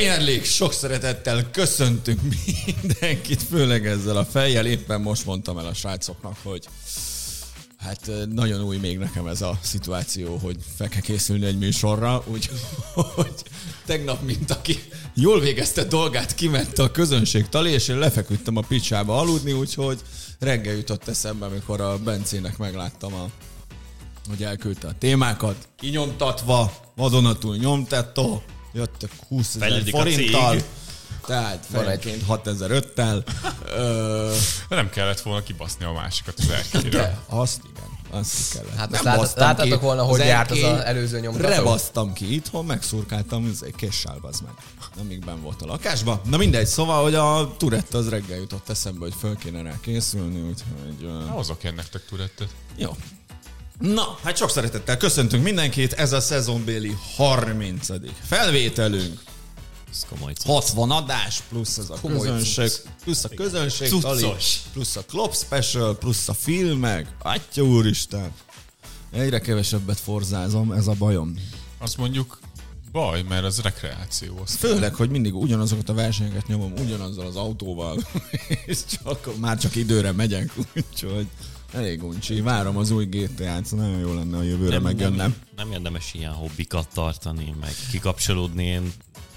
Premier League, sok szeretettel köszöntünk mindenkit, főleg ezzel a fejjel. Éppen most mondtam el a srácoknak, hogy hát nagyon új még nekem ez a szituáció, hogy fel kell készülni egy műsorra, úgyhogy tegnap, mint aki jól végezte dolgát, kiment a közönség talé, és én lefeküdtem a picsába aludni, úgyhogy reggel jutott eszembe, amikor a Bencének megláttam a hogy elküldte a témákat, kinyomtatva, vadonatúl nyomtatta, jöttek 20 ezer forinttal, tehát fejenként 6005-tel. nem kellett volna kibaszni a másikat az erkére. De, azt igen. Azt kellett. Hát azt lát, láttátok volna, hogy járt az, az előző nyomtató? Rebasztam ki itthon, megszurkáltam egy késsel, az meg. Amíg ben volt a lakásban. Na mindegy, szóval, hogy a Turette az reggel jutott eszembe, hogy föl kéne rá készülni, úgyhogy... Uh... Hozok én nektek Turettet. Jó, Na, hát sok szeretettel köszöntünk mindenkit, ez a szezonbéli 30. felvételünk. Ez komoly 60 adás, plusz az a komoly közönség, cucc. plusz a közönség, tali, plusz a Klopp Special, plusz a filmek. Atya úristen! Egyre kevesebbet forzázom, ez a bajom. Azt mondjuk baj, mert az rekreáció. Az Főleg, hogy mindig ugyanazokat a versenyeket nyomom, ugyanazzal az autóval, és csak, már csak időre megyek, úgyhogy Elég uncsi. Várom az új GTA-t, nagyon jó lenne a jövőre nem, megjönnem. Nem, nem érdemes ilyen hobbikat tartani, meg kikapcsolódni. Én,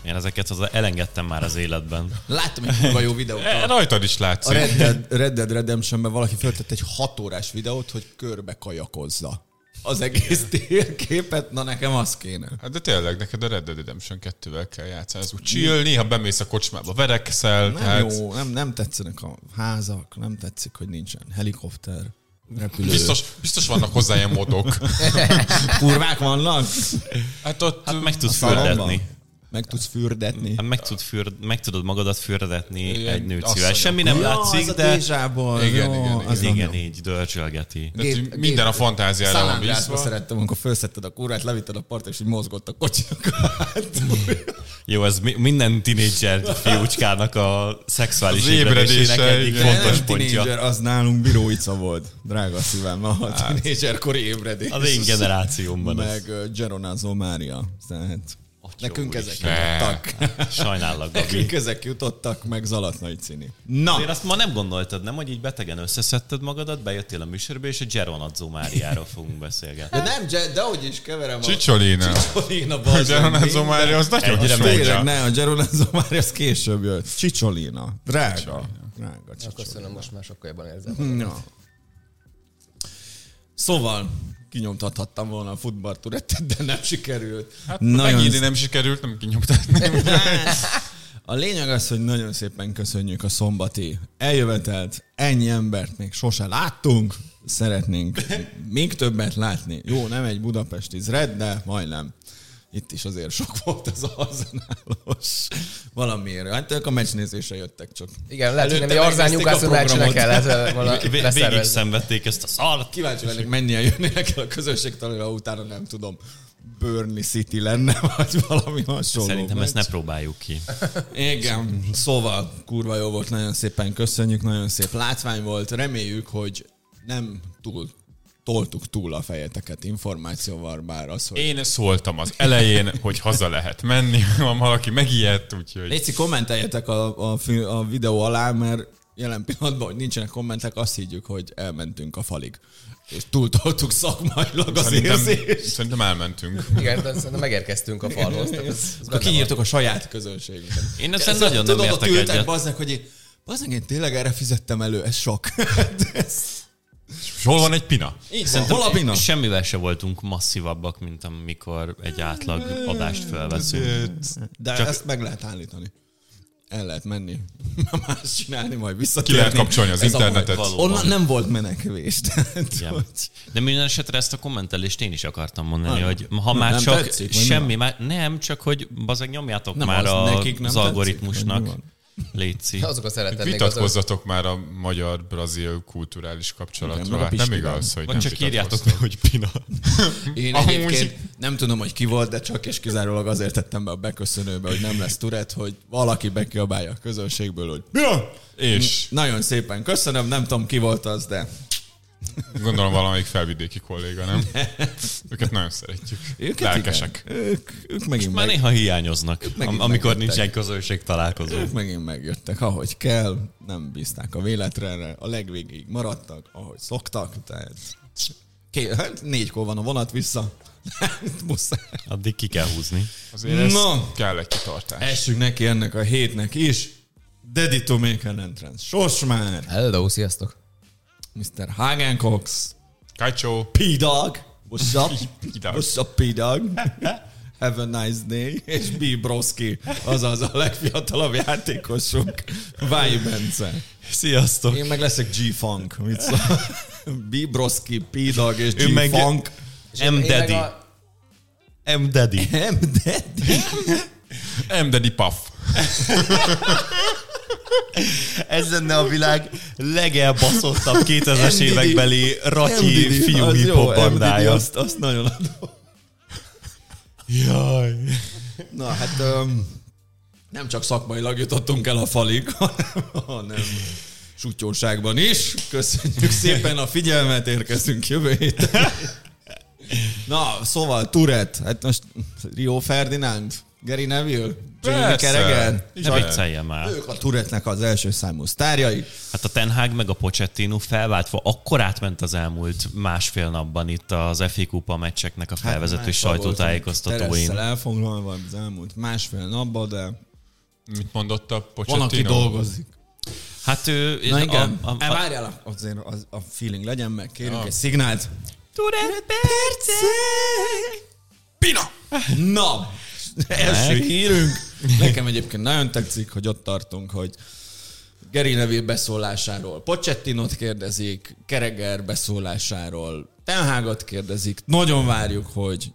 én ezeket az elengedtem már az életben. Láttam egy kurva jó videót. A, rajtad is látszik. A Red Dead, Red Dead Redemption-ben valaki föltett egy hat órás videót, hogy körbe kajakozza az egész térképet, na nekem az kéne. Hát de tényleg, neked a Red Dead Redemption 2-vel kell játszani, ez úgy chill, néha bemész a kocsmába, verekszel. Nem tehát... jó, nem, nem tetszenek a házak, nem tetszik, hogy nincsen helikopter repülő. Biztos, biztos vannak hozzá ilyen modok. Kurvák vannak? Hát ott hát meg tudsz földetni. Meg tudsz fürdetni. Hát meg, tud fürd, meg tudod magadat fürdetni igen, egy nőcivel. Semmi nem ja, látszik, de... Dézsából. Igen, igen, igen, az igen, így dörcsölgeti. Gép, minden a fantáziára van bízva. szerettem, amikor felszetted a kurát, levitted a part, és így mozgott a kocsinak. Jó, ez minden tinédzser fiúcskának a szexuális ébredésének egyik fontos pontja. Tinédzser, az nálunk bíróica volt, drága szívem, a hát, tinédzserkori ébredés. Az én generációmban. Meg Geronázó Mária. Tehát Nekünk ezek jutottak. Sajnállak, Gabi. Nekünk ezek jutottak, meg Zalatnai Cini. Na! Én azt ma nem gondoltad, nem, hogy így betegen összeszedted magadat, bejöttél a műsorba, és a Geronadzó Máriáról fogunk beszélgetni. De nem, de hogy is keverem a... Csicsolina. Csicsolina, A Geronadzó Mária az nagyon Egyre Ne, a Geronadzó Mária az később jött. Csicsolina. Drága. Csicsolina. Drága Csicsolina. Köszönöm, most már sokkal jobban érzem. Ja. Szóval, kinyomtathattam volna a futballturettet, de nem sikerült. Hát nagyon megírni nem sikerült, nem kinyomtatni. a lényeg az, hogy nagyon szépen köszönjük a szombati eljövetelt. Ennyi embert még sose láttunk. Szeretnénk még többet látni. Jó, nem egy budapesti zred, de majdnem itt is azért sok volt az arzenálos valamiért. Hát ők a meccsnézésre jöttek csak. Igen, lehet, hogy nem Arzán Newcastle meccsre kellett Végig szenvedték ezt a szart. Kíváncsi lennék, mennyien jönnének el a közönség találva, utána nem tudom. Burnley City lenne, vagy valami hasonló. Szerintem meccs. ezt ne próbáljuk ki. Igen, szóval kurva jó volt, nagyon szépen köszönjük, nagyon szép látvány volt. Reméljük, hogy nem túl toltuk túl a fejeteket információval, bár az, hogy... Én szóltam az elején, hogy haza lehet menni, van valaki megijedt, úgyhogy... Léci, kommenteljetek a, a, a videó alá, mert jelen pillanatban, hogy nincsenek kommentek, azt higgyük, hogy elmentünk a falig. És túltoltuk szakmailag az szerintem, érzést. Szerintem elmentünk. Igen, de szerintem megérkeztünk a falhoz. Tehát ez, ez Akkor kiírtuk a saját közönségünket. Én ezt nagyon nem értek egyet. Bazdnek, hogy én, bazdnek, én tényleg erre fizettem elő, ez sok. ez... És hol van egy pina? Így Szerintem hol a pina? Semmivel se voltunk masszívabbak, mint amikor egy átlag adást felveszünk. De Csak... ezt meg lehet állítani. El lehet menni, más csinálni, majd visszatérni. Ki lehet kapcsolni az Ez internetet. Onnan nem volt menekvés. De minden esetre ezt a kommentelést én is akartam mondani, ah, hogy ha már nem csak tetszik, semmi, már, nem, csak hogy bazeg nyomjátok nem már az, a, az algoritmusnak. Tetszik, Léci. Azok a szeretet Vitatkozzatok azok... már a magyar-brazil kulturális kapcsolatról. Hát nem igaz, hogy Vagy nem csak írjátok meg, hogy Pina. Én Amúgy... egyébként nem tudom, hogy ki volt, de csak és kizárólag azért tettem be a beköszönőbe, hogy nem lesz turet, hogy valaki bekiabálja a közönségből, hogy Pina! És? Nagyon szépen köszönöm, nem tudom ki volt az, de Gondolom valamelyik felvidéki kolléga, nem? Őket nagyon szeretjük. Őket Lelkesek. Igen. Ők, ők megint már meg... néha hiányoznak, ők am- amikor nincsen közösség találkozó. Ők megint megjöttek, ahogy kell, nem bízták a véletre, a legvégéig maradtak, ahogy szoktak, tehát hát négykor van a vonat vissza. Addig ki kell húzni. Azért ez no. kell egy kitartás. Essünk neki ennek a hétnek is. Daddy to make an entrance. Sos már! Hello, sziasztok! Mr. Hagen Cox. Kajcsó. P-Dog. What's up? What's up, P-Dog? Have a nice day. És B. Broski, azaz a legfiatalabb játékosunk. Váj Bence. Sziasztok. Én meg leszek G-Funk. Mit szól? B. Broski, P-Dog és G-Funk. M. Daddy. M. Daddy. M. Daddy. M. Daddy Puff. Ez lenne a világ legelbaszottabb 2000-es évekbeli ratyi fiú hip bandája. Azt, azt nagyon adom. Jaj. Na hát um, nem csak szakmailag jutottunk el a falig, hanem, hanem sutyóságban is. Köszönjük szépen a figyelmet, érkezünk jövő héten. Na, szóval Turet, hát most Rio Ferdinand, Gary Neville, Jamie Carragher. Ne vicceljen már. Ők a Turetnek az első számú sztárjai. Hát a Ten Hag meg a Pochettino felváltva akkor átment az elmúlt másfél napban itt az FA Kupa meccseknek a hát felvezető hát sajtótájékoztatóin. Elfoglalva az elmúlt másfél napban, de... Mit mondott a Pochettino? Van, aki dolgozik. Hát ő... Na igen, a, a, a, várjál, azért a, a feeling legyen meg, kérünk ja. egy szignált. Turet percek! Pina! Na, első hírünk. Nekem egyébként nagyon tetszik, hogy ott tartunk, hogy Geri Neville beszólásáról, Pocsettinot kérdezik, Kereger beszólásáról, Tenhágat kérdezik. Nagyon várjuk, hogy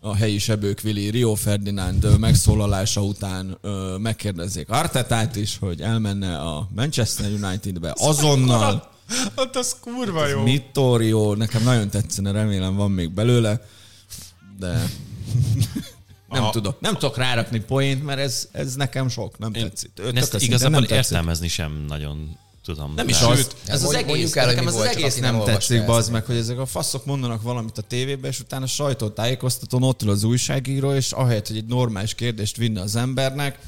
a helyi sebőkvili Rio Ferdinand megszólalása után ö, megkérdezzék Artetát is, hogy elmenne a Manchester Unitedbe azonnal. Ott az kurva jó. Mittorio, nekem nagyon tetszene, remélem van még belőle, de nem Aha. tudok. Nem tudok rárakni poént, mert ez, ez nekem sok, nem Én tetszik. Ezt igazából nem értelmezni sem nagyon tudom. Nem is az. Ez az egész, el, nekem ez az egész nem, nem tetszik, bazd meg, hogy ezek a faszok mondanak valamit a tévébe, és utána a sajtótájékoztatón ott ül az újságíró, és ahelyett, hogy egy normális kérdést vinne az embernek,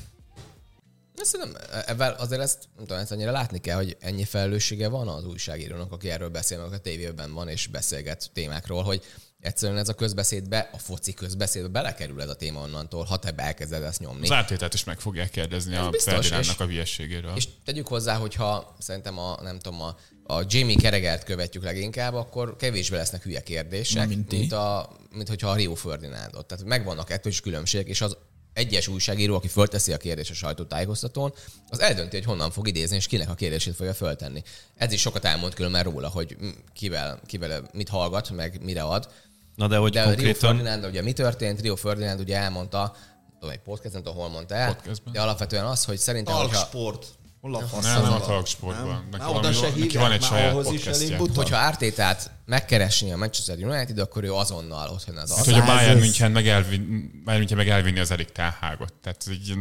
Szerintem ebben azért ezt, nem tudom, ezt annyira látni kell, hogy ennyi felelőssége van az újságírónak, aki erről beszél, meg a tévében van és beszélget témákról, hogy egyszerűen ez a közbeszédbe, a foci közbeszédbe belekerül ez a téma onnantól, ha te elkezded ezt nyomni. Az átételt is meg fogják kérdezni ez a Ferdinandnak a hülyességéről. És tegyük hozzá, hogyha szerintem a, nem tudom, a, a Jamie Keregert követjük leginkább, akkor kevésbé lesznek hülye kérdések, Na, mint, mint, a, mint hogyha a Rio Ferdinandot. Tehát megvannak ettől is különbségek, és az egyes újságíró, aki fölteszi a kérdést a sajtótájékoztatón, az eldönti, hogy honnan fog idézni, és kinek a kérdését fogja föltenni. Ez is sokat elmond különben róla, hogy kivel, kivel mit hallgat, meg mire ad. Na de hogy de konkrétan... Rio Ferdinand, ugye mi történt? Rio Ferdinand ugye elmondta, tudom, egy podcast, nem tudom, hol mondta el, Podcastben. de alapvetően az, hogy szerintem... Talk hogyha... sport. Hol a fasz nem, nem a talksportban. Neki, valami, se neki van egy saját podcastje. Hogyha Ártétát megkeresni a Manchester United, akkor ő azonnal ott lenne az hát, hogy a Bayern München meg, elvin, Bayern München meg elvinni az Erik Táhágot. Tehát így,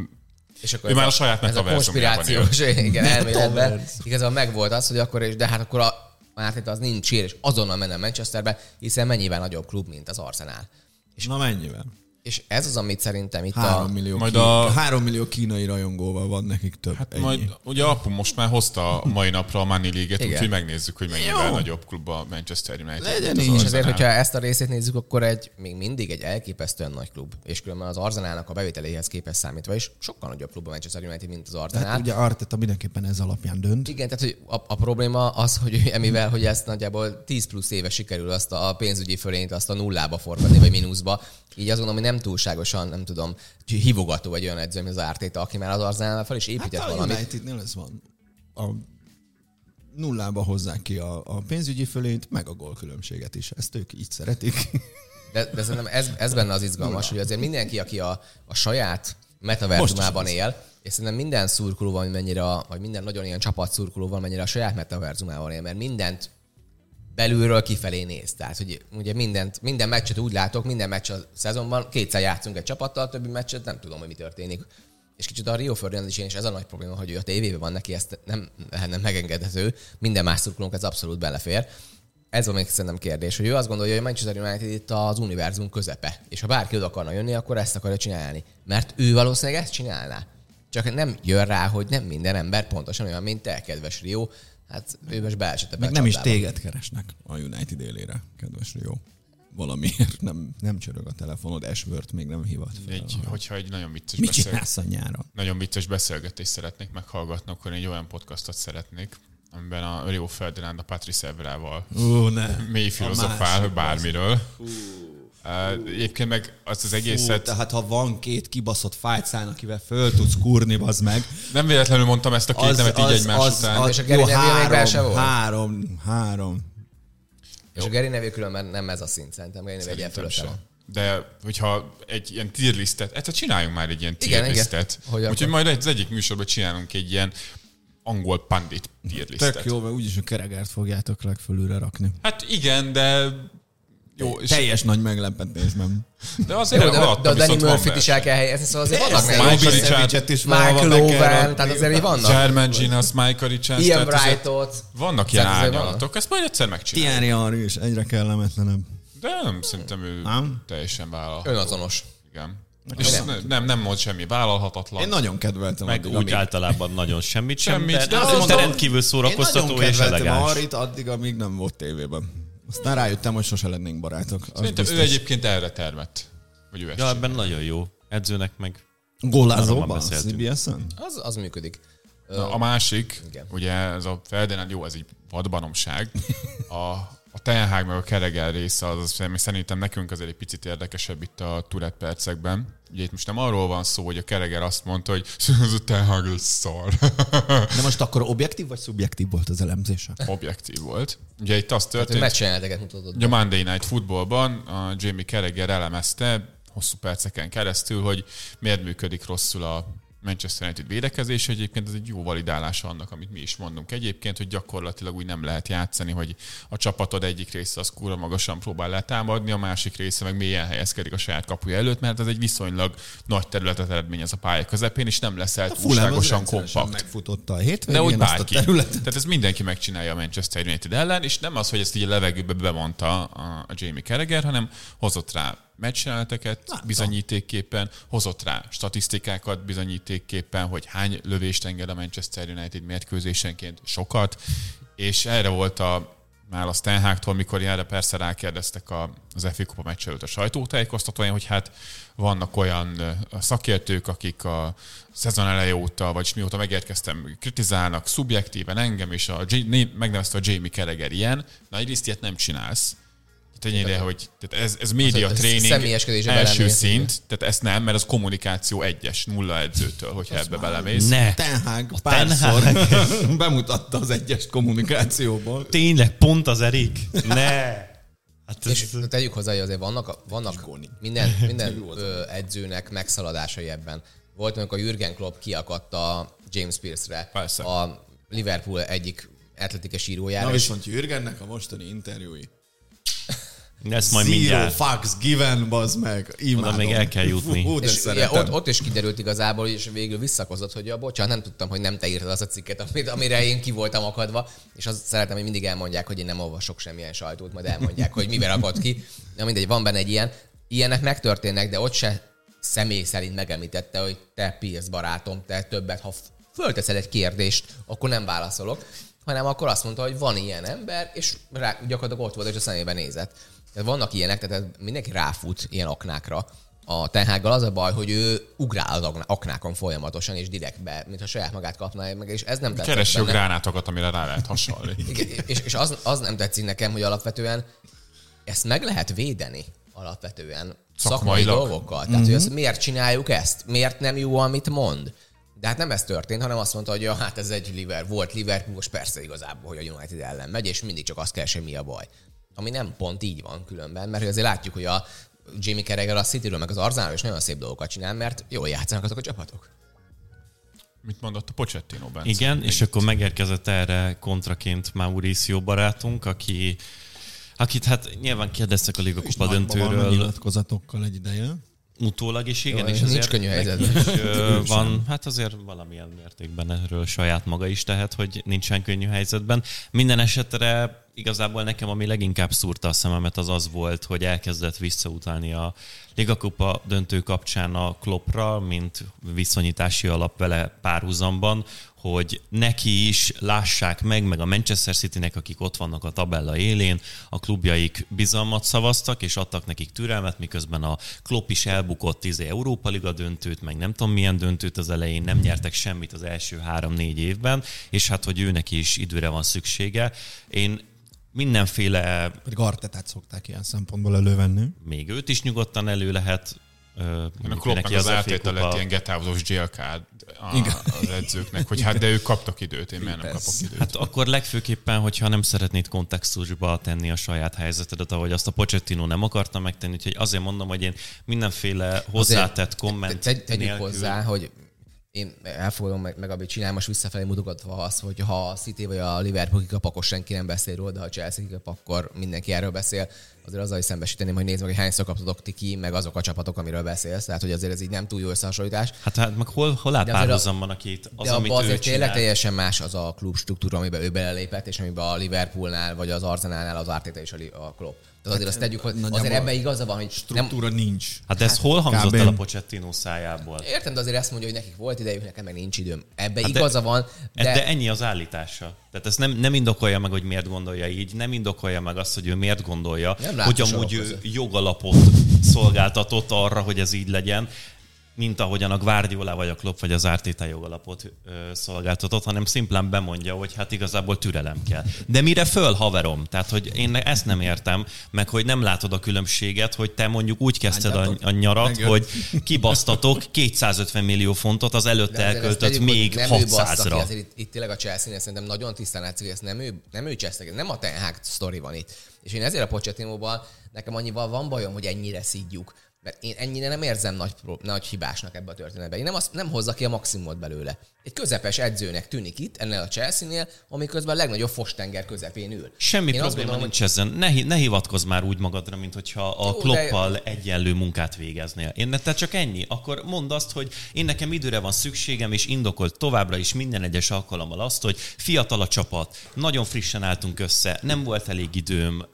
és akkor ő már a, a saját metaverzumjában konspirációs, igen, elméletben. Igazából megvolt az, hogy akkor is, de hát akkor a Mártét az nincs és azonnal menne Manchesterbe, hiszen mennyivel nagyobb klub, mint az Arsenal. És Na mennyivel? És ez az, amit szerintem itt három a... Millió majd a... Három millió kínai rajongóval van nekik több. Hát ennyi. majd, ugye Apu most már hozta a mai napra a Money League-et, úgyhogy megnézzük, hogy mennyivel nagyobb klub a Manchester United. Legyen is. És azért, hogyha ezt a részét nézzük, akkor egy még mindig egy elképesztően nagy klub. És különben az Arzenálnak a bevételéhez képest számítva is sokkal nagyobb klub a Manchester United, mint az Arzenál. Tehát ugye Arteta mindenképpen ez alapján dönt. Igen, tehát hogy a, a probléma az, hogy emivel, hogy ezt nagyjából 10 plusz éve sikerül azt a pénzügyi fölényt azt a nullába forgatni, vagy mínuszba, így azt gondolom, hogy nem túlságosan, nem tudom, hívogató vagy olyan edző, mint az Ártéta, aki már az Arzenál fel is épített hát valamit. Hát a ez van. A nullába hozzák ki a, a pénzügyi fölényt, meg a gólkülönbséget is. Ezt ők így szeretik. De, de szerintem ez, ez benne az izgalmas, Nulla. hogy azért mindenki, aki a, a saját metaverzumában él, és szerintem minden szurkoló van, mennyire, vagy minden nagyon ilyen csapat szurkoló van, mennyire a saját metaverzumában él, mert mindent belülről kifelé néz. Tehát, hogy ugye mindent, minden meccset úgy látok, minden meccs a szezonban, kétszer játszunk egy csapattal, a többi meccset nem tudom, hogy mi történik. És kicsit a Rio Ferdinand is én, és ez a nagy probléma, hogy ő a tévében van neki, ezt nem, nem megengedhető, minden más szurkolónk ez abszolút belefér. ez a még szerintem kérdés, hogy ő azt gondolja, hogy Manchester United itt az univerzum közepe, és ha bárki oda akarna jönni, akkor ezt akarja csinálni. Mert ő valószínűleg ezt csinálná. Csak nem jön rá, hogy nem minden ember pontosan olyan, mint te, kedves Rio. Hát ő most beesett Meg nem is téged keresnek a United élére, kedves Rio valamiért nem, nem csörög a telefonod, Ashworth még nem hívott fel. Egy, hogyha egy nagyon vicces, Mit beszél... a nyáron? nagyon vicces beszélgetést szeretnék meghallgatni, akkor egy olyan podcastot szeretnék, amiben a Rio Ferdinand a Patrice Evrával mély filozofál bármiről. Uh. Egyébként meg azt az egészet... Fú, tehát ha van két kibaszott fájtszán, akivel föl tudsz kurni, az meg. Nem véletlenül mondtam ezt a két az, nevet az, így egymás az, után. Az, és a Geri három, három, három. És a Geri nevű különben nem ez a szint, szerintem Geri nevű egy. De hogyha egy ilyen tier listet, hát csináljunk már egy ilyen tier igen, listet. Úgyhogy majd az egyik műsorban csinálunk egy ilyen angol pandit tier listet. Tök jó, mert úgyis a keregert fogjátok legfölülre rakni. Hát igen, de jó, és teljes nagy meglepetés, nem? De azért jó, de, de a Danny Murphy-t is el kell helyezni, szóval azért vannak Michael Richard is Michael Owen, tehát azért vannak. German Ginas, Michael Richard. Ian Brightot. Vannak ilyen árnyalatok, ezt majd egyszer megcsináljuk. Thierry Henry is egyre kellemetlenebb. De nem, szerintem ő nem? teljesen vállalható. Önazonos. Igen. És nem, nem, nem mond semmi vállalhatatlan. Én nagyon kedveltem. Meg addig, úgy amíg... általában nagyon semmit sem, semmit, de, de azért mondom, rendkívül szórakoztató és elegáns. Én nagyon addig, amíg nem volt tévében. Aztán rájöttem, hogy sose lennénk barátok. Szerintem ő egyébként erre termett. Vagy ő ja, ebben nagyon jó. Edzőnek meg Gólázóban, CBS-en? Az, az működik. Na, a másik, Igen. ugye ez a Ferdinand, jó, ez egy vadbanomság. A, a Tenhág meg a Keregel része, az, az szerintem nekünk azért egy picit érdekesebb itt a Tourette percekben. Ugye itt most nem arról van szó, hogy a Kereger azt mondta, hogy ez a Tenhág szar. De most akkor objektív vagy szubjektív volt az elemzése? Objektív volt. Ugye itt az történt, hát, hogy a Monday Night Footballban a Jamie Kereger elemezte hosszú perceken keresztül, hogy miért működik rosszul a Manchester United védekezés, egyébként ez egy jó validálása annak, amit mi is mondunk egyébként, hogy gyakorlatilag úgy nem lehet játszani, hogy a csapatod egyik része az kúra magasan próbál letámadni, a másik része meg mélyen helyezkedik a saját kapuja előtt, mert ez egy viszonylag nagy területet eredményez a pálya közepén, és nem leszel túlságosan kompakt. megfutotta a hétvégén De úgy bárki. A Tehát ez mindenki megcsinálja a Manchester United ellen, és nem az, hogy ezt így a levegőbe bemondta a Jamie Carragher, hanem hozott rá meccsjeleneteket bizonyítékképpen, hozott rá statisztikákat bizonyítékképpen, hogy hány lövést enged a Manchester United mérkőzésenként, sokat, és erre volt a már a Stenhágtól, mikor erre persze rákérdeztek az FA Kupa meccs előtt a sajtótájékoztatóján, hogy hát vannak olyan szakértők, akik a szezon eleje óta, vagy mióta megérkeztem, kritizálnak szubjektíven engem, és a, megnevezte a Jamie Carragher ilyen. Na egyrészt ilyet nem csinálsz Tényleg, hogy tehát ez, ez média tréning első szint, tehát ezt nem, mert az kommunikáció egyes, nulla edzőtől, hogyha Azt ebbe belemész. Ne. Tenhág párszor bemutatta az egyes kommunikációból. Tényleg, pont az Erik? Ne. Hát és ez... tegyük hozzá, hogy azért vannak, vannak minden, minden edzőnek megszaladásai ebben. Volt, amikor a Jürgen Klopp kiakadta James Pierce-re Persze. a Liverpool egyik atletikes írójára. Na viszont Jürgennek a mostani interjúi ezt majd Zero mindjárt. fucks given, bazd meg. Imádom. Oda még el kell jutni. Fú, és ugye, ott, ott, is kiderült igazából, és végül visszakozott, hogy ja, bocsánat, nem tudtam, hogy nem te írtad az a cikket, amit, amire én ki voltam akadva, és azt szeretem, hogy mindig elmondják, hogy én nem olvasok semmilyen sajtót, majd elmondják, hogy mivel akad ki. Na mindegy, van benne egy ilyen. Ilyenek megtörténnek, de ott se személy szerint megemlítette, hogy te Pierce barátom, te többet, ha fölteszel egy kérdést, akkor nem válaszolok, hanem akkor azt mondta, hogy van ilyen ember, és rá, gyakorlatilag ott volt, és a szemébe nézett. Tehát vannak ilyenek, tehát mindenki ráfut ilyen aknákra. A tenhággal az a baj, hogy ő ugrál az aknákon folyamatosan, és direktbe, mintha saját magát kapná meg, és ez nem tetszik. Keresi a gránátokat, amire rá lehet hasonlni. és, és az, az nem tetszik nekem, hogy alapvetően ezt meg lehet védeni alapvetően szakmai dolgokkal. Tehát, mm-hmm. hogy ezt, miért csináljuk ezt? Miért nem jó, amit mond? De hát nem ez történt, hanem azt mondta, hogy ja, hát ez egy liver, volt Liverpool, most persze igazából, hogy a United ellen megy, és mindig csak azt keresem, mi a baj ami nem pont így van különben, mert azért látjuk, hogy a Jamie Carragher a Cityről meg az Arzenál is nagyon szép dolgokat csinál, mert jól játszanak azok a csapatok. Mit mondott a Pochettino Bence? Igen, és akkor megérkezett erre kontraként Mauricio barátunk, aki akit hát nyilván kérdeztek a Liga Kupa döntőről. nyilatkozatokkal egy ideje. Utólag is, igen, Jó, és azért nincs könnyű helyzetben. van, hát azért valamilyen mértékben erről saját maga is tehet, hogy nincsen könnyű helyzetben. Minden esetre igazából nekem ami leginkább szúrta a szememet az az volt, hogy elkezdett visszautalni a Ligakupa döntő kapcsán a Kloppra, mint viszonyítási alap vele párhuzamban, hogy neki is lássák meg, meg a Manchester Citynek, akik ott vannak a tabella élén, a klubjaik bizalmat szavaztak, és adtak nekik türelmet, miközben a Klopp is elbukott 10 Európa Liga döntőt, meg nem tudom milyen döntőt az elején, nem nyertek semmit az első három-négy évben, és hát, hogy őnek is időre van szüksége. Én mindenféle... Pedig Artetát szokták ilyen szempontból elővenni. Még őt is nyugodtan elő lehet a Kloppnak az, az áttétel lett ilyen getávozós GLK az edzőknek, hogy hát de ők kaptak időt, én miért nem kapok időt. Hát akkor legfőképpen, hogyha nem szeretnéd kontextusba tenni a saját helyzetedet, ahogy azt a Pochettino nem akarta megtenni, úgyhogy azért mondom, hogy én mindenféle hozzátett komment te, te, Tegyük hozzá, hogy én elfogadom meg, meg amit csinál, most visszafelé mutogatva azt, hogy ha a City vagy a Liverpool kikap, akkor senki nem beszél róla, de ha a Chelsea kikap, akkor mindenki erről beszél. Azért azzal is szembesíteném, hogy nézd meg, hogy hányszor kaptatok ti ki, meg azok a csapatok, amiről beszélsz. Tehát, hogy azért ez így nem túl jó összehasonlítás. Hát, hát meg hol, hol áll párhuzamban a két? Az, de amit azért tényleg teljesen más az a klub struktúra, amiben ő belelépett, és amiben a Liverpoolnál vagy az Arsenalnál az Arteta és a Klopp. Tehát azért azt tegyük, hogy azért ebben igaza van, hogy struktúra nem... nincs. Hát ez hát, hol hangzott el a Pochettino szájából? Értem, de azért ezt mondja, hogy nekik volt idejük, nekem meg nincs időm. Ebben hát igaza van, de... De ennyi az állítása. Tehát ezt nem, nem indokolja meg, hogy miért gondolja így, nem indokolja meg azt, hogy ő miért gondolja, nem hogy amúgy ő jogalapot szolgáltatott arra, hogy ez így legyen mint ahogyan a Guardiola vagy a Klopp vagy az Arteta jogalapot ö, szolgáltatott, hanem szimplán bemondja, hogy hát igazából türelem kell. De mire föl, haverom? Tehát, hogy én ezt nem értem, meg hogy nem látod a különbséget, hogy te mondjuk úgy kezdted a, a nyarat, Megjön. hogy kibasztatok 250 millió fontot, az előtte elköltött tegyük, még 600-ra. Azért itt, itt, tényleg a Chelsea-nél szerintem nagyon tisztán látszik, hogy ezt nem ő, nem ő csesztek, nem a Ten Hag sztori van itt. És én ezért a Pochettinóban nekem annyival van bajom, hogy ennyire szídjuk mert én ennyire nem érzem nagy, nagy hibásnak ebbe a történetbe. Én nem, azt, nem hozza ki a maximumot belőle. Egy közepes edzőnek tűnik itt, ennél a Chelsea-nél, amiközben a legnagyobb fostenger közepén ül. Semmi Én probléma gondolom, nincs hogy... ezen. Ne, ne hivatkozz már úgy magadra, mint hogyha a Jó, kloppal de... egyenlő munkát végeznél. Én te csak ennyi. Akkor mondd azt, hogy én nekem időre van szükségem, és indokolt továbbra is minden egyes alkalommal azt, hogy fiatal a csapat, nagyon frissen álltunk össze, nem volt elég időm.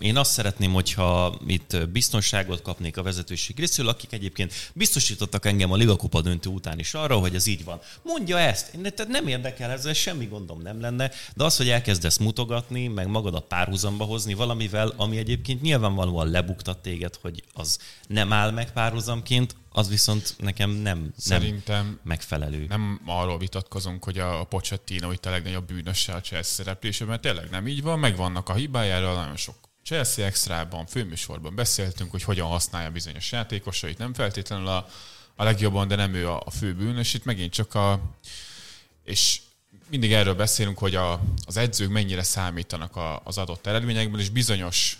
Én azt szeretném, hogyha itt biztonságot kapnék a vezetőség részéről, akik egyébként biztosítottak engem a Ligakupa döntő után is arra, hogy ez így van. Mondj mondja ezt. Én, tehát nem érdekel ezzel, semmi gondom nem lenne, de az, hogy elkezdesz mutogatni, meg magadat párhuzamba hozni valamivel, ami egyébként nyilvánvalóan lebuktat téged, hogy az nem áll meg párhuzamként, az viszont nekem nem, Szerintem nem megfelelő. Nem arról vitatkozunk, hogy a Pochettino itt a legnagyobb bűnöse a Chelsea szereplése, mert tényleg nem így van, megvannak a hibájára, nagyon sok Chelsea extrában, főműsorban beszéltünk, hogy hogyan használja bizonyos játékosait, nem feltétlenül a a legjobban, de nem ő a, a fő bűnös. Itt megint csak a... És mindig erről beszélünk, hogy a, az edzők mennyire számítanak a, az adott eredményekből, és bizonyos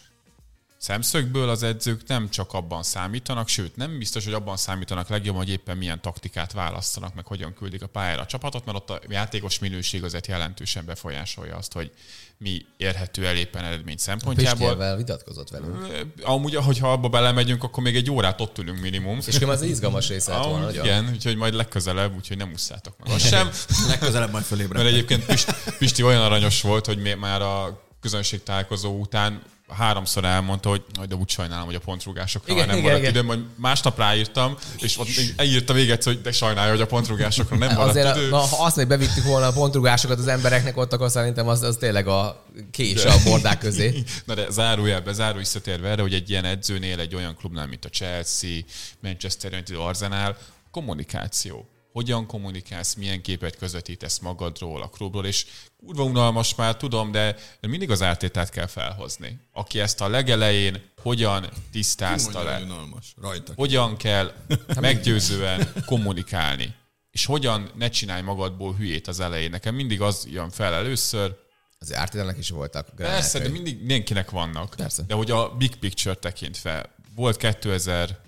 szemszögből az edzők nem csak abban számítanak, sőt nem biztos, hogy abban számítanak legjobban, hogy éppen milyen taktikát választanak, meg hogyan küldik a pályára a csapatot, mert ott a játékos minőség azért jelentősen befolyásolja azt, hogy mi érhető el éppen eredmény szempontjából. Pistivel vitatkozott velünk. Amúgy, hogyha abba belemegyünk, akkor még egy órát ott ülünk minimum. És az izgalmas része lett volna, Igen, úgyhogy majd legközelebb, úgyhogy nem usszátok meg azt sem. legközelebb majd fölébredek. Mert egyébként Pisti, Pisti olyan aranyos volt, hogy már a közönség találkozó után háromszor elmondta, hogy de úgy sajnálom, hogy a pontrugásokra igen, nem igen, maradt igen. időm, majd másnap ráírtam, és ott elírtam még egyszer, hogy de sajnálja, hogy a pontrugásokra nem maradt Azért, idő. Na, ha azt még bevittük volna a pontrugásokat az embereknek ott, akkor szerintem az, az tényleg a kés de. a bordák közé. Na de zárójelbe, záró visszatérve erre, hogy egy ilyen edzőnél, egy olyan klubnál, mint a Chelsea, Manchester United, Arsenal, kommunikáció hogyan kommunikálsz, milyen képet közvetítesz magadról, a klubról, és kurva unalmas már, tudom, de mindig az ártétát kell felhozni. Aki ezt a legelején hogyan tisztázta le, unalmas. Rajta. hogyan kell meggyőzően kommunikálni, és hogyan ne csinálj magadból hülyét az elején. Nekem mindig az jön fel először, az ártételnek is voltak. Persze, de mindig mindenkinek vannak. Persze. De hogy a big picture tekintve, volt 2000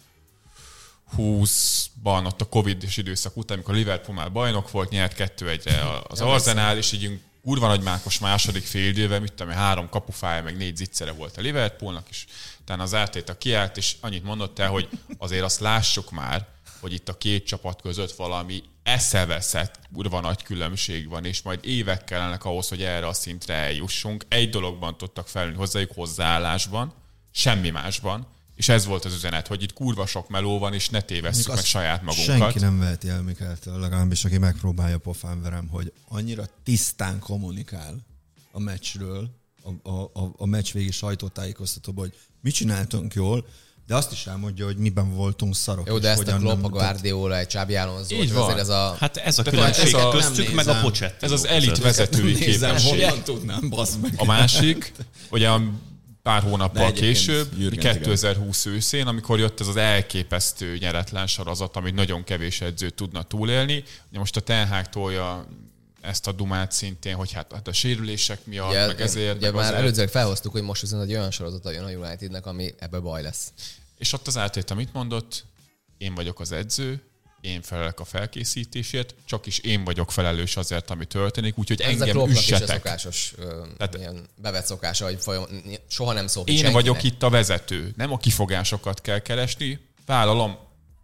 20-ban, ott a Covid-es időszak után, amikor Liverpool már bajnok volt, nyert 2-1-re az ja, Arsenal, és így kurva nagy mákos második fél időben, mit tudom, három kapufája, meg négy zicsere volt a Liverpoolnak, és utána az a kiállt, és annyit mondott el, hogy azért azt lássuk már, hogy itt a két csapat között valami eszeveszett, kurva nagy különbség van, és majd évek kellenek ahhoz, hogy erre a szintre eljussunk. Egy dologban tudtak felülni hozzájuk hozzáállásban, semmi másban, és ez volt az üzenet, hogy itt kurva sok meló van, és ne tévesszük meg saját magunkat. Senki nem veheti el Mikeltől, legalábbis aki megpróbálja pofán verem, hogy annyira tisztán kommunikál a meccsről, a, a, a, a meccs végi sajtótájékoztatóban, hogy mit csináltunk jól, de azt is elmondja, hogy miben voltunk szarok. Jó, de ezt a Klopp, a Guardiola, egy Csábi Alonso, Így van. azért ez a... Hát ez a különbség ez a- köztük, meg a. Pochettino Ez az elit vezetői képesség. honnan tudnám, bazd meg. A másik, ugye a pár hónappal később, Jürgen 2020 őszén, amikor jött ez az elképesztő nyeretlen sorozat, amit nagyon kevés edző tudna túlélni. Most a Ten Hag tolja ezt a dumát szintén, hogy hát, hát a sérülések miatt, Ugye, meg ezért, ugye meg már azért. előzőleg felhoztuk, hogy most viszont egy olyan sorozata jön a Unitednek, ami ebbe baj lesz. És ott az átét, amit mondott, én vagyok az edző, én felelek a felkészítésért, csak is én vagyok felelős azért, ami történik, úgyhogy Ez engem a üssetek. szokásos, ö, Tehát- ilyen bevett szokása, hogy folyam, soha nem szól Én senkinek. vagyok itt a vezető, nem a kifogásokat kell keresni, vállalom,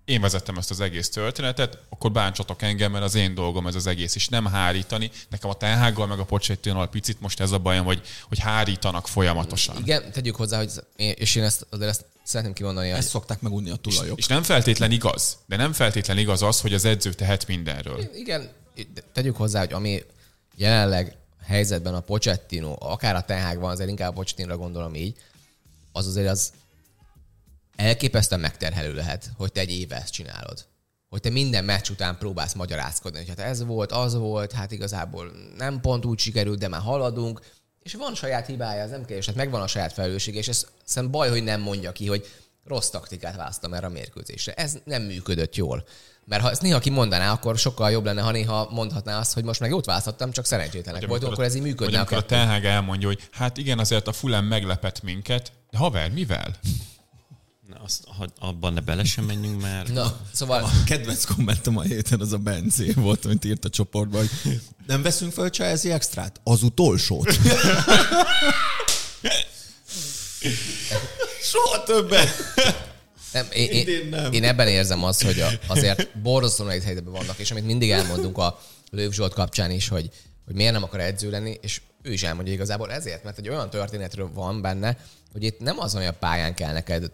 én vezettem ezt az egész történetet, akkor bántsatok engem, mert az én dolgom ez az egész, és nem hárítani. Nekem a Tenhággal meg a Pocsettinal picit most ez a bajom, hogy, hogy hárítanak folyamatosan. Igen, tegyük hozzá, hogy én, és én ezt, azért ezt szeretném kimondani, hogy Ezt szokták megunni a tulajok. És nem feltétlen igaz, de nem feltétlen igaz az, hogy az edző tehet mindenről. igen, tegyük hozzá, hogy ami jelenleg helyzetben a Pochettino, akár a Ten van, azért inkább a Pochettinra gondolom így, az azért az elképesztően megterhelő lehet, hogy te egy éve ezt csinálod. Hogy te minden meccs után próbálsz magyarázkodni, hogy hát ez volt, az volt, hát igazából nem pont úgy sikerült, de már haladunk, és van saját hibája, ez nem kérdés, hát megvan a saját felelőssége, és ez szerintem baj, hogy nem mondja ki, hogy rossz taktikát választam erre a mérkőzésre. Ez nem működött jól. Mert ha ezt néha kimondaná, akkor sokkal jobb lenne, ha néha mondhatná azt, hogy most meg jót választottam, csak szerencsétlenek voltunk, akkor ez így működne. amikor a kettő. Ten Hag elmondja, hogy hát igen, azért a Fulham meglepett minket, de haver, mivel? Na, azt, ha abban ne bele sem menjünk, mert Na, szóval A kedvenc kommentem a héten az a Bencé volt, amit írt a csoportban, hogy nem veszünk fel Chelsea extrát? Az utolsót. Soha többet. Nem, én, én, nem. én ebben érzem azt, hogy a, azért borzasztó nehéz helyzetben vannak, és amit mindig elmondunk a Lőv Zsolt kapcsán is, hogy, hogy miért nem akar edző lenni, és ő is elmondja igazából ezért, mert egy olyan történetről van benne, hogy itt nem az, hogy a pályán kell neked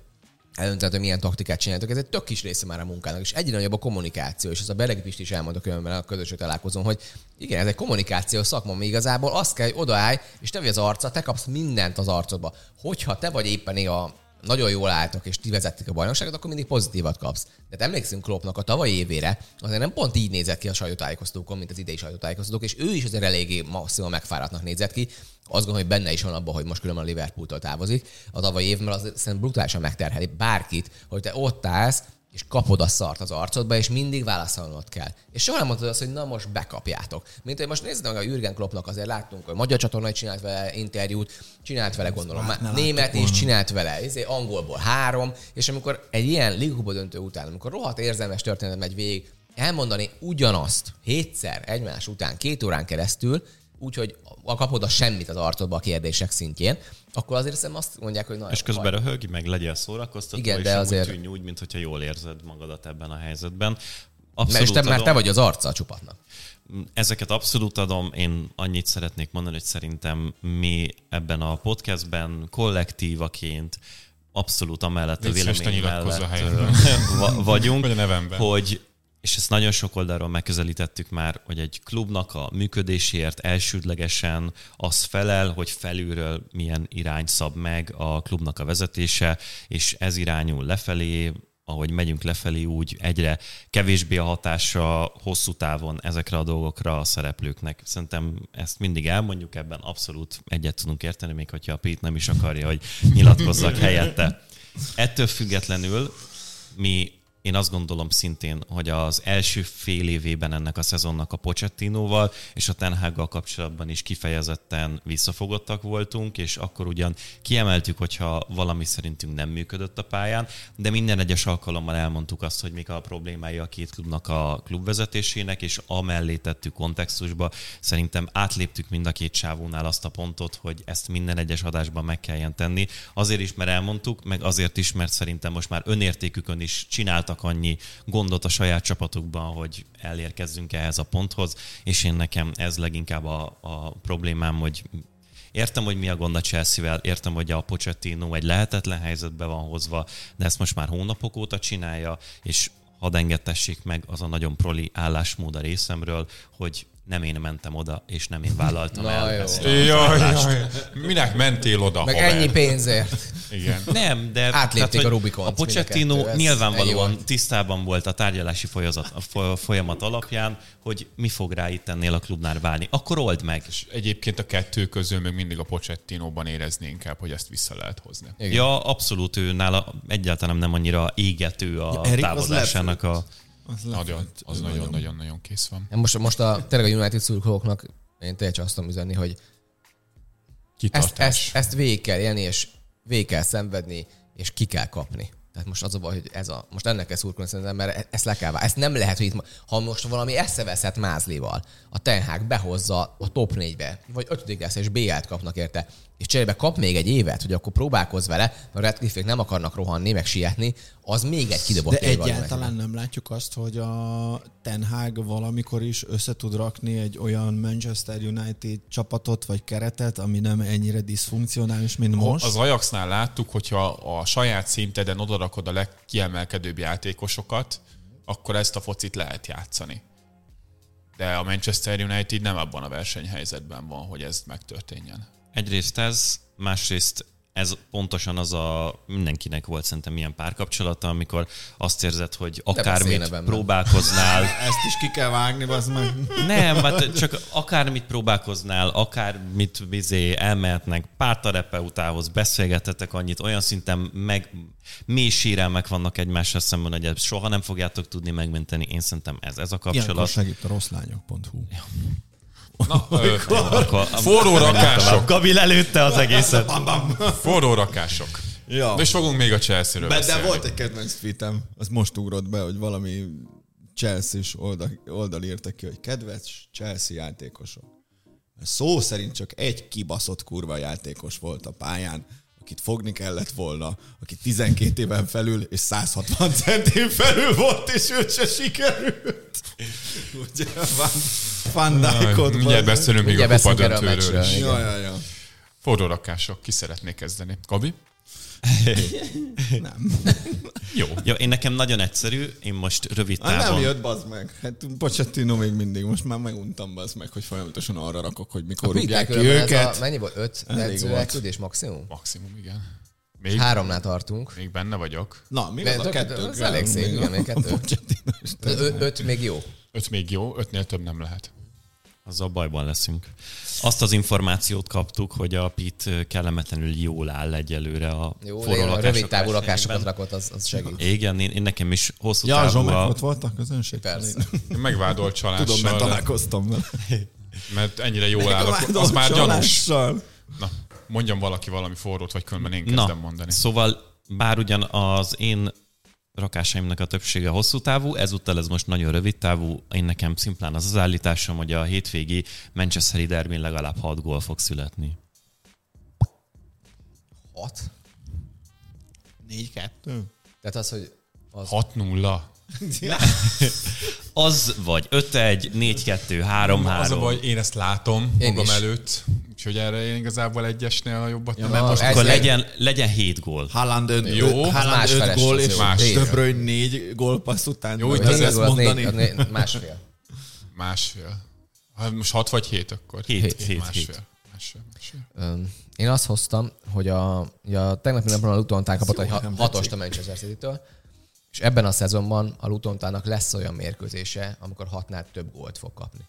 eldöntened, hogy milyen taktikát csináltok, ez egy tök kis része már a munkának, és egyre nagyobb a kommunikáció, és ez a Beregi Pisti is elmondta különben a közösség találkozón, hogy igen, ez egy kommunikáció szakma, mi igazából azt kell, hogy odaállj, és te vagy az arca, te kapsz mindent az arcodba. Hogyha te vagy éppen a nagyon jól álltok, és ti vezették a bajnokságot, akkor mindig pozitívat kapsz. De hát emlékszünk Kloppnak a tavalyi évére, azért nem pont így nézett ki a sajtótájékoztatókon, mint az idei sajtótájékoztatók, és ő is azért eléggé maximum megfáradtnak nézett ki. Azt gondolom, hogy benne is van abban, hogy most különben a Liverpooltól távozik. A tavalyi év, mert az szerintem brutálisan megterheli bárkit, hogy te ott állsz, és kapod a szart az arcodba, és mindig válaszolnod kell. És soha nem mondtad azt, hogy na most bekapjátok. Mint hogy most nézzük meg a Jürgen Kloppnak, azért láttunk, hogy magyar csatornai csinált vele interjút, csinált vele gondolom, Már német is csinált vele, ezért angolból három, és amikor egy ilyen Liga döntő után, amikor rohadt érzelmes történet megy végig, elmondani ugyanazt hétszer egymás után, két órán keresztül, úgyhogy kapod a semmit az arcodba a kérdések szintjén, akkor azért hiszem azt mondják, hogy nagyon és közben röhögj, meg legyél szórakoztató, Igen, és de azért- tűnj úgy, mintha jól érzed magadat ebben a helyzetben. Mert, Abszolút te, már te adom. vagy az arca a csupatnak. Ezeket abszolút adom. Én annyit szeretnék mondani, hogy szerintem mi ebben a podcastben kollektívaként abszolút amellett a Légy szíves, vélemény a mellett vagyunk, a nevemben. hogy és ezt nagyon sok oldalról megközelítettük már, hogy egy klubnak a működéséért elsődlegesen az felel, hogy felülről milyen irány szab meg a klubnak a vezetése, és ez irányul lefelé, ahogy megyünk lefelé, úgy egyre kevésbé a hatása hosszú távon ezekre a dolgokra a szereplőknek. Szerintem ezt mindig elmondjuk, ebben abszolút egyet tudunk érteni, még hogyha a Pete nem is akarja, hogy nyilatkozzak helyette. Ettől függetlenül mi én azt gondolom szintén, hogy az első fél évében ennek a szezonnak a Pochettinóval és a Tenhággal kapcsolatban is kifejezetten visszafogottak voltunk, és akkor ugyan kiemeltük, hogyha valami szerintünk nem működött a pályán, de minden egyes alkalommal elmondtuk azt, hogy mik a problémái a két klubnak a klubvezetésének, és amellé tettük kontextusba. Szerintem átléptük mind a két sávónál azt a pontot, hogy ezt minden egyes adásban meg kelljen tenni. Azért is, mert elmondtuk, meg azért is, mert szerintem most már önértékükön is csináltak találtak annyi gondot a saját csapatukban, hogy elérkezzünk ehhez a ponthoz, és én nekem ez leginkább a, a problémám, hogy Értem, hogy mi a gond a Chelsea-vel, értem, hogy a Pochettino egy lehetetlen helyzetbe van hozva, de ezt most már hónapok óta csinálja, és hadd engedtessék meg az a nagyon proli állásmód a részemről, hogy nem én mentem oda, és nem én vállaltam Na el jó. ezt a Jaj, jaj. Minek mentél oda, Meg haver? ennyi pénzért. Igen. Nem, de Átlépték hogy a Rubikont A Pochettino nyilvánvalóan tisztában volt a tárgyalási folyazat, a fo- folyamat alapján, hogy mi fog rá itt ennél a klubnál válni. Akkor old meg. És egyébként a kettő közül még mindig a Pochettinóban érezni inkább, hogy ezt vissza lehet hozni. Igen. Ja, abszolút ő nála egyáltalán nem annyira égető a az távozásának a... Az Nagyon, az nagyon-nagyon-nagyon kész van. Most, most a, tényleg a United szurkolóknak én tényleg csak azt tudom üzenni, hogy ezt, Kitartás. ezt, ezt végig kell élni, és végig kell szenvedni, és ki kell kapni. Tehát most az a baj, hogy ez a, most ennek kell szurkolni szerintem, mert e- ezt le kell vá- Ezt nem lehet, hogy itt, ha most valami eszeveszett mázlival a Ten Hag behozza a top 4-be, vagy 5 lesz, és BL-t kapnak érte, és cserébe kap még egy évet, hogy akkor próbálkozz vele, mert a redcliffe nem akarnak rohanni, meg sietni, az még egy kidobott De egyáltalán nem látjuk azt, hogy a Ten Hag valamikor is össze tud rakni egy olyan Manchester United csapatot vagy keretet, ami nem ennyire diszfunkcionális, mint most. Az Ajaxnál láttuk, hogyha a saját szinteden odarakod a legkiemelkedőbb játékosokat, akkor ezt a focit lehet játszani. De a Manchester United nem abban a versenyhelyzetben van, hogy ez megtörténjen. Egyrészt ez, másrészt ez pontosan az a mindenkinek volt szerintem ilyen párkapcsolata, amikor azt érzed, hogy akármit próbálkoznál, Ezt is ki kell vágni, az meg. Nem, hát csak akármit próbálkoznál, akármit bizé elmehetnek párterapeutához, beszélgetetek annyit, olyan szinten meg mély sírelmek vannak egymással szemben, hogy ezt soha nem fogjátok tudni megmenteni. Én szerintem ez, ez a Ilyenkor kapcsolat. segít a rosszlányok.hu. Na, ö, forró rakások. Gabi lelőtte az egészet. Forró rakások. Ja. De és fogunk még a Chelsea-ről De, de volt egy kedvenc tweetem, az most ugrott be, hogy valami Chelsea-s oldal, oldal írta ki, hogy kedves Chelsea játékosok. Szó szerint csak egy kibaszott kurva játékos volt a pályán, akit fogni kellett volna, aki 12 éven felül és 160 centén felül volt, és őt se sikerült. Ugye, Van, van Dijkot, Mindjárt beszélünk még a Mindjárt kupa beszélünk erről a döntőről is. Ja, ja, ja. Forró rakások. Ki szeretné kezdeni? Gabi? Nem. Jó. Ja, én nekem nagyon egyszerű, én most rövid Hát nem távon... jött, bazd meg. Hát Pochettino még mindig, most már meguntam, bazd meg, hogy folyamatosan arra rakok, hogy mikor Mit rúgják ki őket. A, mennyi volt? Öt Elég edző volt. elküldés maximum? Maximum, igen. Még, Háromnál tartunk. még benne vagyok. Na, mi az a kettő? az elég szép, igen, még kettő. Öt még jó. Öt még jó, ötnél több nem lehet. Azzal bajban leszünk. Azt az információt kaptuk, hogy a Pit kellemetlenül jól áll egyelőre a Jó, forró a lakások rövid távú lakásokat rakott, az, az segít. Igen, én, én nekem is hosszú Ja, távú Zsomek a... ott volt a közönség? Persze. Megvádolt csalással. Tudom, mert találkoztam vele. mert ennyire jól áll, az már gyanús. Na, mondjam valaki valami forrót, vagy különben én kezdem Na, mondani. szóval bár ugyan az én rakásaimnak a többsége hosszú távú, ezúttal ez most nagyon rövid távú. Én nekem szimplán az az állításom, hogy a hétvégi Manchesteri derbin legalább 6 gól fog születni. Hat. 4-2. Tehát az, hogy az 6-0. Az vagy 5-1, 4-2, 3-3. Az a baj, én ezt látom Én magam is. előtt, úgyhogy erre én igazából egyesnél a jobbat Ja, mert Na, most Akkor egy- legyen, legyen 7 gól. Haaland 5 Jó, Haaland más 5 feles gól, és. Más. Négy. De Bruyne 4 gólpassz után. Jó, itt ezt mondani. négy, másfél. másfél. Most 6 vagy 7 akkor? Hét, hét, hét. másfél. Másfél, Én azt hoztam, hogy a, a tegnapi napon a Lutontán kapott jó, egy hatost a Manchester City-től, és ebben a szezonban a Lutontának lesz olyan mérkőzése, amikor hatnál több gólt fog kapni.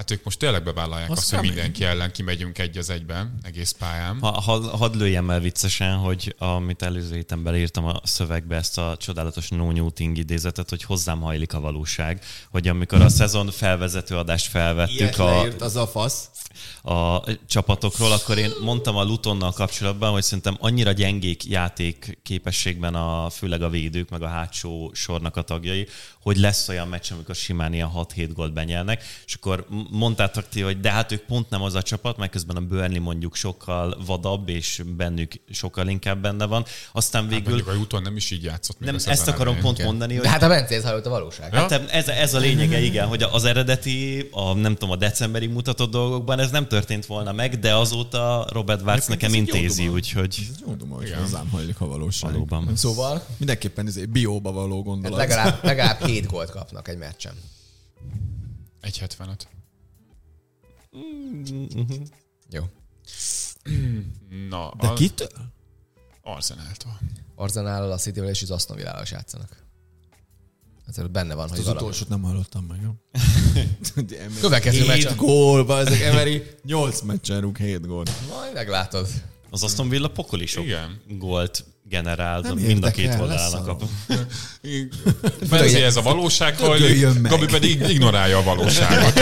Hát ők most tényleg bevállalják Az azt, hogy mindenki ellen kimegyünk egy az egyben, egész pályán. Ha, ha, hadd lőjem el viccesen, hogy amit előző héten beleírtam a szövegbe ezt a csodálatos no Newting idézetet, hogy hozzám hajlik a valóság, hogy amikor a szezon felvezető adást felvettük Ilyet a, az a fasz. a csapatokról, akkor én mondtam a Lutonnal kapcsolatban, hogy szerintem annyira gyengék játék képességben a, főleg a védők, meg a hátsó sornak a tagjai, hogy lesz olyan meccs, amikor simán ilyen 6-7 gólt benyelnek, és akkor mondtátok ti, hogy de hát ők pont nem az a csapat, mert közben a Burnley mondjuk sokkal vadabb, és bennük sokkal inkább benne van. Aztán Hát végül... mondjuk a úton nem is így játszott. nem, ezt akarom elején. pont mondani, hogy De hát a Bencéhez hajott a valóság. Ja. Hát ez, ez a lényege, igen, hogy az eredeti, a nem tudom, a decemberi mutatott dolgokban ez nem történt volna meg, de azóta Robert Watts nekem intézi, úgyhogy Ez jó duma, hogy hozzám hajlik a valóság. valóban. Szóval Mindenképpen ez egy bióba való hát gondolat. legalább, legalább két gólt kapnak egy meccsen. 1.75. Jó. Na, De az kitől? Arzenáltól. Arzenállal, a Cityvel és az Aston Villával is játszanak. Ezért benne van, hogy Az valami. utolsót nem hallottam meg, jó? Következő meccsen. 7 gól, ezek Emery 8 meccsen rúg 7 gól. Majd meglátod. Az Aston Villa pokoli sok Igen. gólt generál, Nem mind a két oldalán a. Benzé ez a valóság meg. Gabi pedig ignorálja a valóságot.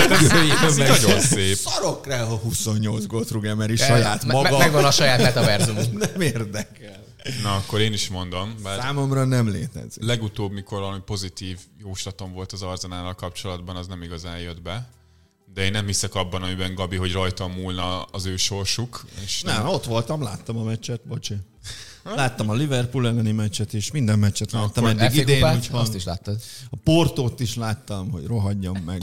Ez nagyon szép. Szarok rá, ha 28 gólt rúg Emery saját maga. me- megvan a saját metaverzumunk. Nem érdekel. Na, akkor én is mondom, bár Számomra nem létezik. legutóbb, mikor valami pozitív jóslatom volt az Arzenállal kapcsolatban, az nem igazán jött be. De én nem hiszek abban, amiben Gabi, hogy rajtam múlna az ő sorsuk. És nem, Nem, ott voltam, láttam a meccset, bocsi. Láttam a Liverpool elleni meccset is, minden meccset láttam akkor eddig idén, kupát, azt is láttad. a Portót is láttam, hogy rohadjam meg.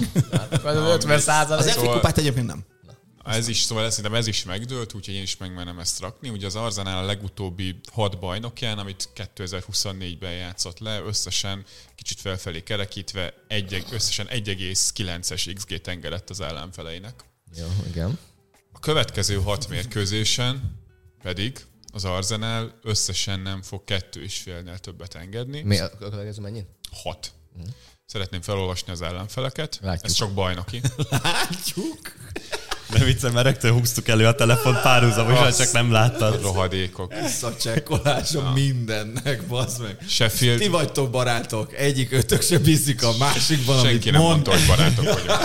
Az 50 Az százalék. FA kupát egyébként nem. Ez is, szóval szerintem ez is megdőlt, úgyhogy én is megmerem ezt rakni. Ugye az Arzenál a legutóbbi hat bajnokján, amit 2024-ben játszott le, összesen kicsit felfelé kerekítve, egy, összesen 1,9-es XG tengerett az ellenfeleinek. Jó, igen. A következő hat mérkőzésen pedig az Arzenál összesen nem fog kettő és félnél többet engedni. Mi a a következő mennyit? Hat. Szeretném felolvasni az ellenfeleket. Látjuk. Ez csak bajnoki. Látjuk. De viccem, mert rögtön húztuk elő a telefon párhuzamosan, csak nem láttad. Rohadékok. Visszacsekkolása mindennek, bazd meg. Ti Sheffield, vagytok barátok, egyik ötök se bízik a másikban, senki amit nem mond. mondta, hogy barátok vagyunk.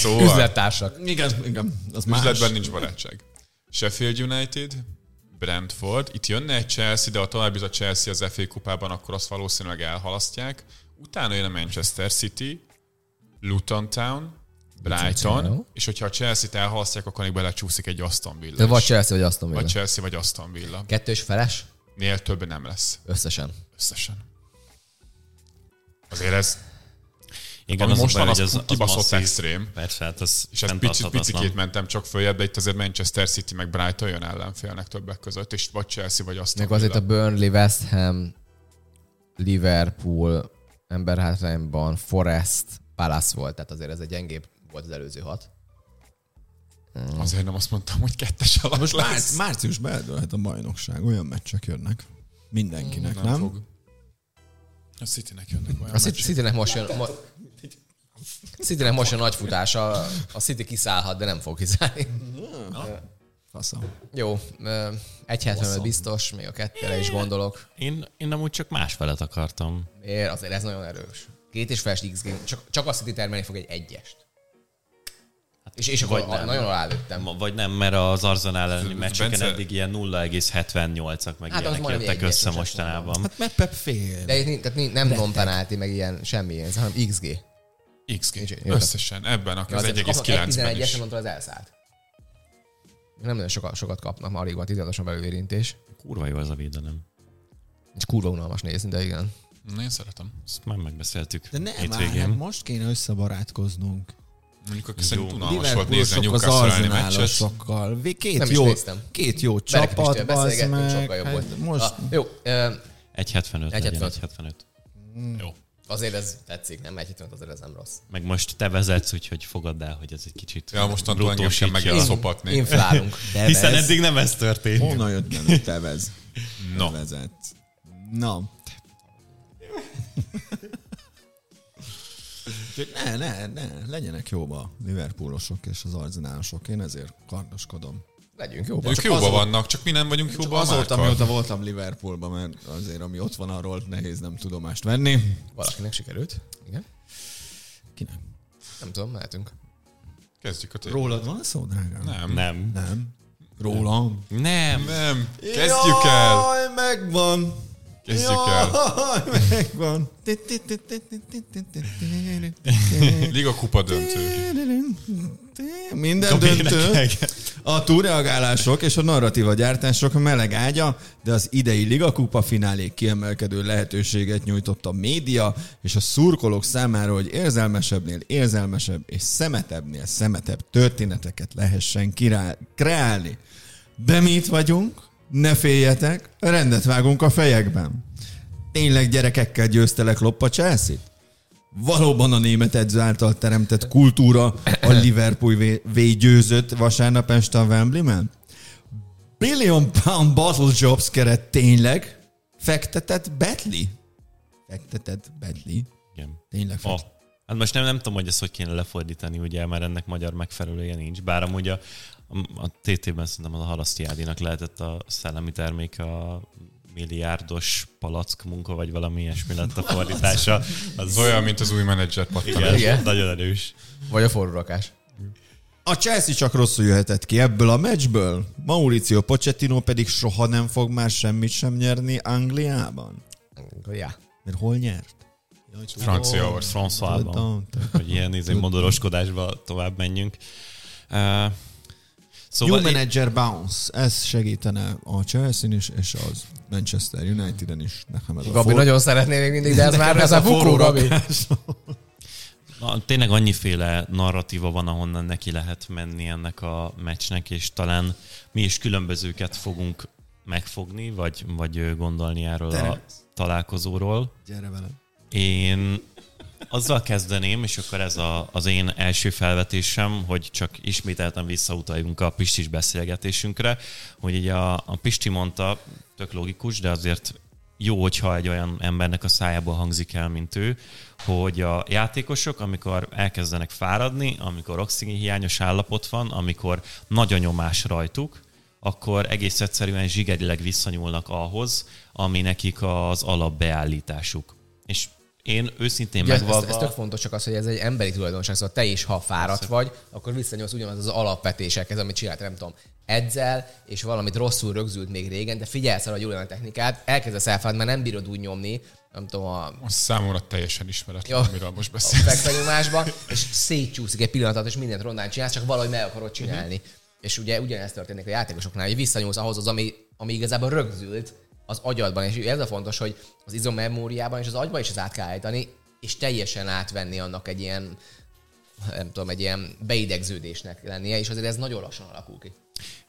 Szóval, Üzlettársak. Igen, igen, az más. üzletben nincs barátság. Sheffield United, Brentford, itt jönne egy Chelsea, de ha tovább a Chelsea az FA kupában, akkor azt valószínűleg elhalasztják. Utána jön a Manchester City, Luton Town, Brighton, és hogyha a Chelsea-t elhalasztják, akkor még belecsúszik egy Aston Villa. De vagy. Chelsea, vagy Aston vagy Villa. Chelsea, vagy Aston Villa. Kettős feles? Nél több nem lesz. Összesen. Összesen. Azért ez, Igen, ami az a most baj, van, hogy az, kibaszott masszív. extrém. Persze, hát az És ez picit, picikét mentem csak följebb, de itt azért Manchester City meg Brighton jön ellenfélnek többek között, és vagy Chelsea, vagy Aston Meg azért a. Burnley, West Ham, Liverpool, emberhátrányban Forest, Palace volt, tehát azért ez egy gyengébb volt az előző hat. Azért nem azt mondtam, hogy kettes alatt Most lesz. márc, márciusban eldőlhet a bajnokság, olyan meccsek jönnek. Mindenkinek, nem? nem fog. A Citynek jönnek olyan A. Citynek most jön, mo- Citynek most jön nagy futása, a City kiszállhat, de nem fog kiszállni. Faszom. Jó, ö, 1.75 biztos, még a kettőre is gondolok. Én, én amúgy csak másfelet akartam. Miért? Azért ez nagyon erős. Két és feles x game, csak, csak a City termelni fog egy egyest. És, és akkor Vagy nem. nagyon alálőttem. Vagy nem, mert az Arsenal elleni meccseken Bence- eddig ilyen 0,78-ak meg Hát ilyenek jöttek össze most mostanában. Hát mert Pep fél. De tehát nem non penalty, meg ilyen semmi, ez, hanem XG. XG. Jó. Összesen, ebben Ja, az azért kapnak egy 1,9-ben 11 is. esen, mondta az elszállt. Nem nagyon sokat, sokat kapnak, már alig van 16-osan belül érintés. Kurva jó ez a védelem. És kurva unalmas nézni, de igen. Na, Én szeretem. Ezt már megbeszéltük De nem, már, hétvégén. hát most kéne összebarátkoznunk. Mondjuk akkor szerint unalmas volt nézni a az Newcastle meccset. Két Nem is jó, néztem. két jó csapat, beszélgettünk, meg. sokkal jobb Hát volt. most Ah, jó, ö, 1,75 legyen 1,75. 1,75. Jó. Azért ez tetszik, nem egy azért ez nem rossz. Meg most te vezetsz, úgyhogy fogadd el, hogy ez egy kicsit Ja, mostantól engem kell meg szopatni. Inflálunk. Hiszen eddig nem ez történt. honnan jött benne tevez? No. Vezet. Na. Úgyhogy ne, ne, ne, legyenek jóba a Liverpoolosok és az arzenálosok. Én ezért kardoskodom. Legyünk jóban. Ők jóban azóta- vannak, csak mi nem vagyunk Csak jóban azóta, mióta voltam Liverpoolban, mert azért, ami ott van, arról nehéz nem tudomást venni. Valakinek sikerült. Igen. Kinek? Nem tudom, mehetünk. Kezdjük a tét. Rólad van szó, drágám? Nem. Nem. Nem. Rólam? Nem. Nem. Kezdjük el. Jaj, megvan. Kezdjük el. Megvan. Liga kupa döntő. Minden döntő. A túlreagálások és a narratíva gyártások meleg ágya, de az idei Liga Kupa finálék kiemelkedő lehetőséget nyújtott a média és a szurkolók számára, hogy érzelmesebbnél érzelmesebb és szemetebbnél szemetebb történeteket lehessen kirá- kreálni. De mi itt vagyunk, ne féljetek, rendet vágunk a fejekben. Tényleg gyerekekkel győztelek loppa Chelsea-t? Valóban a német edző által teremtett kultúra a Liverpool vé- végyőzött vasárnap este a Wembley-ben? Billion pound bottle jobs keret tényleg fektetett Betley? Fektetett Betley? Igen. Tényleg fektetett. Hát most nem, nem tudom, hogy ezt hogy kéne lefordítani, ugye, mert ennek magyar megfelelője nincs. Bár amúgy a, a TT-ben szerintem az a Halasztiádinak lehetett a szellemi termék a milliárdos palack munka, vagy valami ilyesmi lett a fordítása. Az Ez olyan, mint az új menedzser pattanás. igen, Igen. nagyon erős. Vagy a forró rakás. A Chelsea csak rosszul jöhetett ki ebből a meccsből. Mauricio Pochettino pedig soha nem fog már semmit sem nyerni Angliában. Ja. Mert hol nyert? Franciaország. Te- hogy ilyen izé, modoroskodásba tovább menjünk. Uh, New szóval Manager Bounce. Ez segítene a Chelsea-n is, és az Manchester United-en is. Nekem ez a Gabi for- nagyon szeretné még mindig, de ez már ez a bukó, Gabi. Na, tényleg annyiféle narratíva van, ahonnan neki lehet menni ennek a meccsnek, és talán mi is különbözőket fogunk megfogni, vagy, vagy gondolni erről a Teremsz. találkozóról. Gyere velem. Én azzal kezdeném, és akkor ez a, az én első felvetésem, hogy csak ismételten visszautaljunk a Pistis beszélgetésünkre, hogy így a, a Pisti mondta, tök logikus, de azért jó, hogyha egy olyan embernek a szájából hangzik el, mint ő, hogy a játékosok, amikor elkezdenek fáradni, amikor oxigén hiányos állapot van, amikor nagy a nyomás rajtuk, akkor egész egyszerűen zsigerileg visszanyúlnak ahhoz, ami nekik az alapbeállításuk. És én őszintén Ugye, ez, megvalva... ez, tök fontos csak az, hogy ez egy emberi tulajdonság, szóval te is, ha fáradt Persze. vagy, akkor visszanyúlsz ugyanaz az alapvetésekhez, amit csinált, nem tudom, edzel, és valamit rosszul rögzült még régen, de figyelsz arra, hogy jól jön a technikát, elkezdesz elfáradni, mert nem bírod úgy nyomni, nem tudom, a Az számomra teljesen ismeretlen, Ja. amiről most a beszélsz. fekvenyomásban, és szétcsúszik egy pillanatot, és mindent rondán csinálsz, csak valahogy meg akarod csinálni. És ugye ugyanezt történik a játékosoknál, hogy visszanyúlsz ahhoz, az, ami, ami igazából rögzült az agyadban, és ez a fontos, hogy az izommemóriában és az agyban is az át kell állítani, és teljesen átvenni annak egy ilyen, nem tudom, egy ilyen beidegződésnek lennie, és azért ez nagyon lassan alakul ki.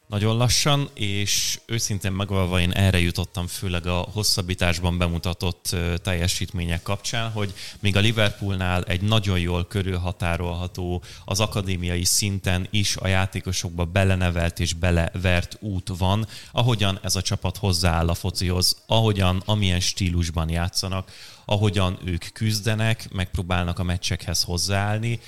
Nagyon lassan, és őszintén megvalva én erre jutottam, főleg a hosszabbításban bemutatott teljesítmények kapcsán, hogy még a Liverpoolnál egy nagyon jól körülhatárolható, az akadémiai szinten is a játékosokba belenevelt és belevert út van, ahogyan ez a csapat hozzááll a focihoz, ahogyan, amilyen stílusban játszanak, ahogyan ők küzdenek, megpróbálnak a meccsekhez hozzáállni,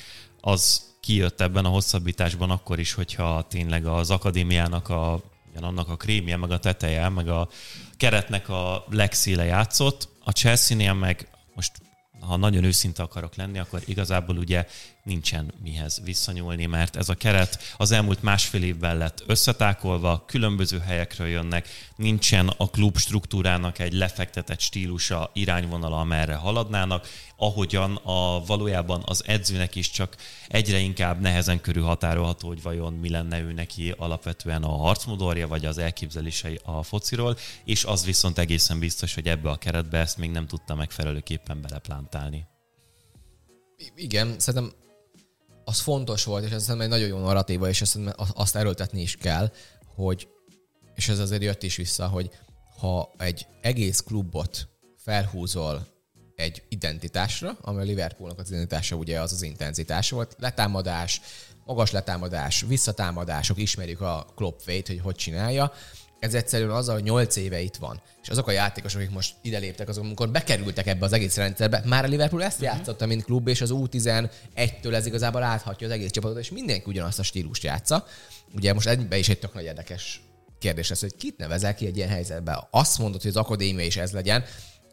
az kijött ebben a hosszabbításban akkor is, hogyha tényleg az akadémiának a, annak a krémje, meg a teteje, meg a keretnek a legszéle játszott. A Chelsea-nél meg most ha nagyon őszinte akarok lenni, akkor igazából ugye nincsen mihez visszanyúlni, mert ez a keret az elmúlt másfél évben lett összetákolva, különböző helyekről jönnek, nincsen a klub struktúrának egy lefektetett stílusa, irányvonala, amerre haladnának, ahogyan a valójában az edzőnek is csak egyre inkább nehezen körülhatárolható, hogy vajon mi lenne ő neki alapvetően a harcmodorja, vagy az elképzelései a fociról, és az viszont egészen biztos, hogy ebbe a keretbe ezt még nem tudta megfelelőképpen beleplántálni. I- Igen, szerintem az fontos volt, és ez szerintem egy nagyon jó narratíva, és szerintem azt erőltetni is kell, hogy, és ez azért jött is vissza, hogy ha egy egész klubot felhúzol egy identitásra, ami a Liverpoolnak az identitása ugye az az intenzitás volt, letámadás, magas letámadás, visszatámadások, ismerjük a Klopp vét, hogy hogy csinálja, ez egyszerűen az, hogy 8 éve itt van. És azok a játékosok, akik most ide léptek, azok, amikor bekerültek ebbe az egész rendszerbe, már a Liverpool ezt játszotta, mint klub, és az U11-től ez igazából áthatja az egész csapatot, és mindenki ugyanazt a stílust játsza. Ugye most egybe is egy tök nagy érdekes kérdés lesz, hogy kit nevezel ki egy ilyen helyzetbe. Azt mondod, hogy az akadémia is ez legyen,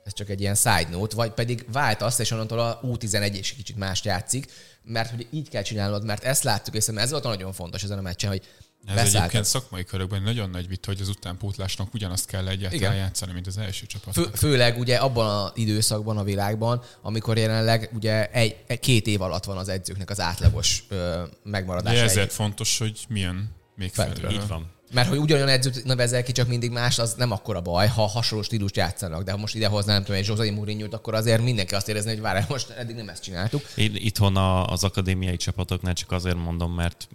ez csak egy ilyen side note, vagy pedig vált azt, és onnantól a U11 is kicsit mást játszik, mert hogy így kell csinálnod, mert ezt láttuk, és ez volt nagyon fontos ezen a meccsen, hogy Ez Beszálltak. egyébként szakmai körökben nagyon nagy vita, hogy az utánpótlásnak ugyanazt kell egyáltalán Igen. játszani, mint az első Fő, csapatnak. főleg ugye abban az időszakban a világban, amikor jelenleg ugye egy, egy két év alatt van az edzőknek az átlagos ö, De megmaradása. ezért fontos, hogy milyen még felről. Így van. Mert hogy ugyanolyan edzőt nevezel ki, csak mindig más, az nem akkora baj, ha hasonló stílust játszanak. De ha most ide hoznám, nem tudom, egy José mourinho akkor azért mindenki azt érezni, hogy várj, most eddig nem ezt csináltuk. Én itthon a, az akadémiai csapatoknál csak azért mondom, mert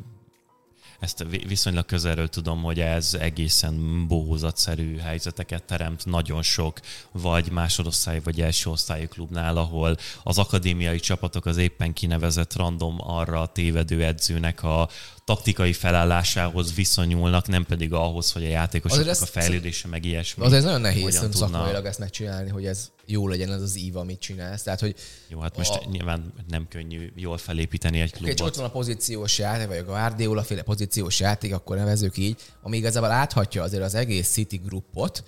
ezt vi- viszonylag közelről tudom, hogy ez egészen bohózatszerű helyzeteket teremt nagyon sok, vagy másodosztály, vagy első osztályú klubnál, ahol az akadémiai csapatok az éppen kinevezett random arra tévedő edzőnek a taktikai felállásához viszonyulnak, nem pedig ahhoz, hogy a játékosoknak a fejlődése meg ilyesmi. Az ez nagyon nehéz tudna- szakmailag ezt megcsinálni, hogy ez jó legyen ez az ív, amit csinálsz. Tehát, hogy Jó, hát most A- nyilván nem könnyű jól felépíteni egy Oké, csak ott klubot. van a pozíciós játék, vagy a Guardiola féle pozíciós játék, akkor nevezzük így, ami igazából áthatja azért az egész City grupot,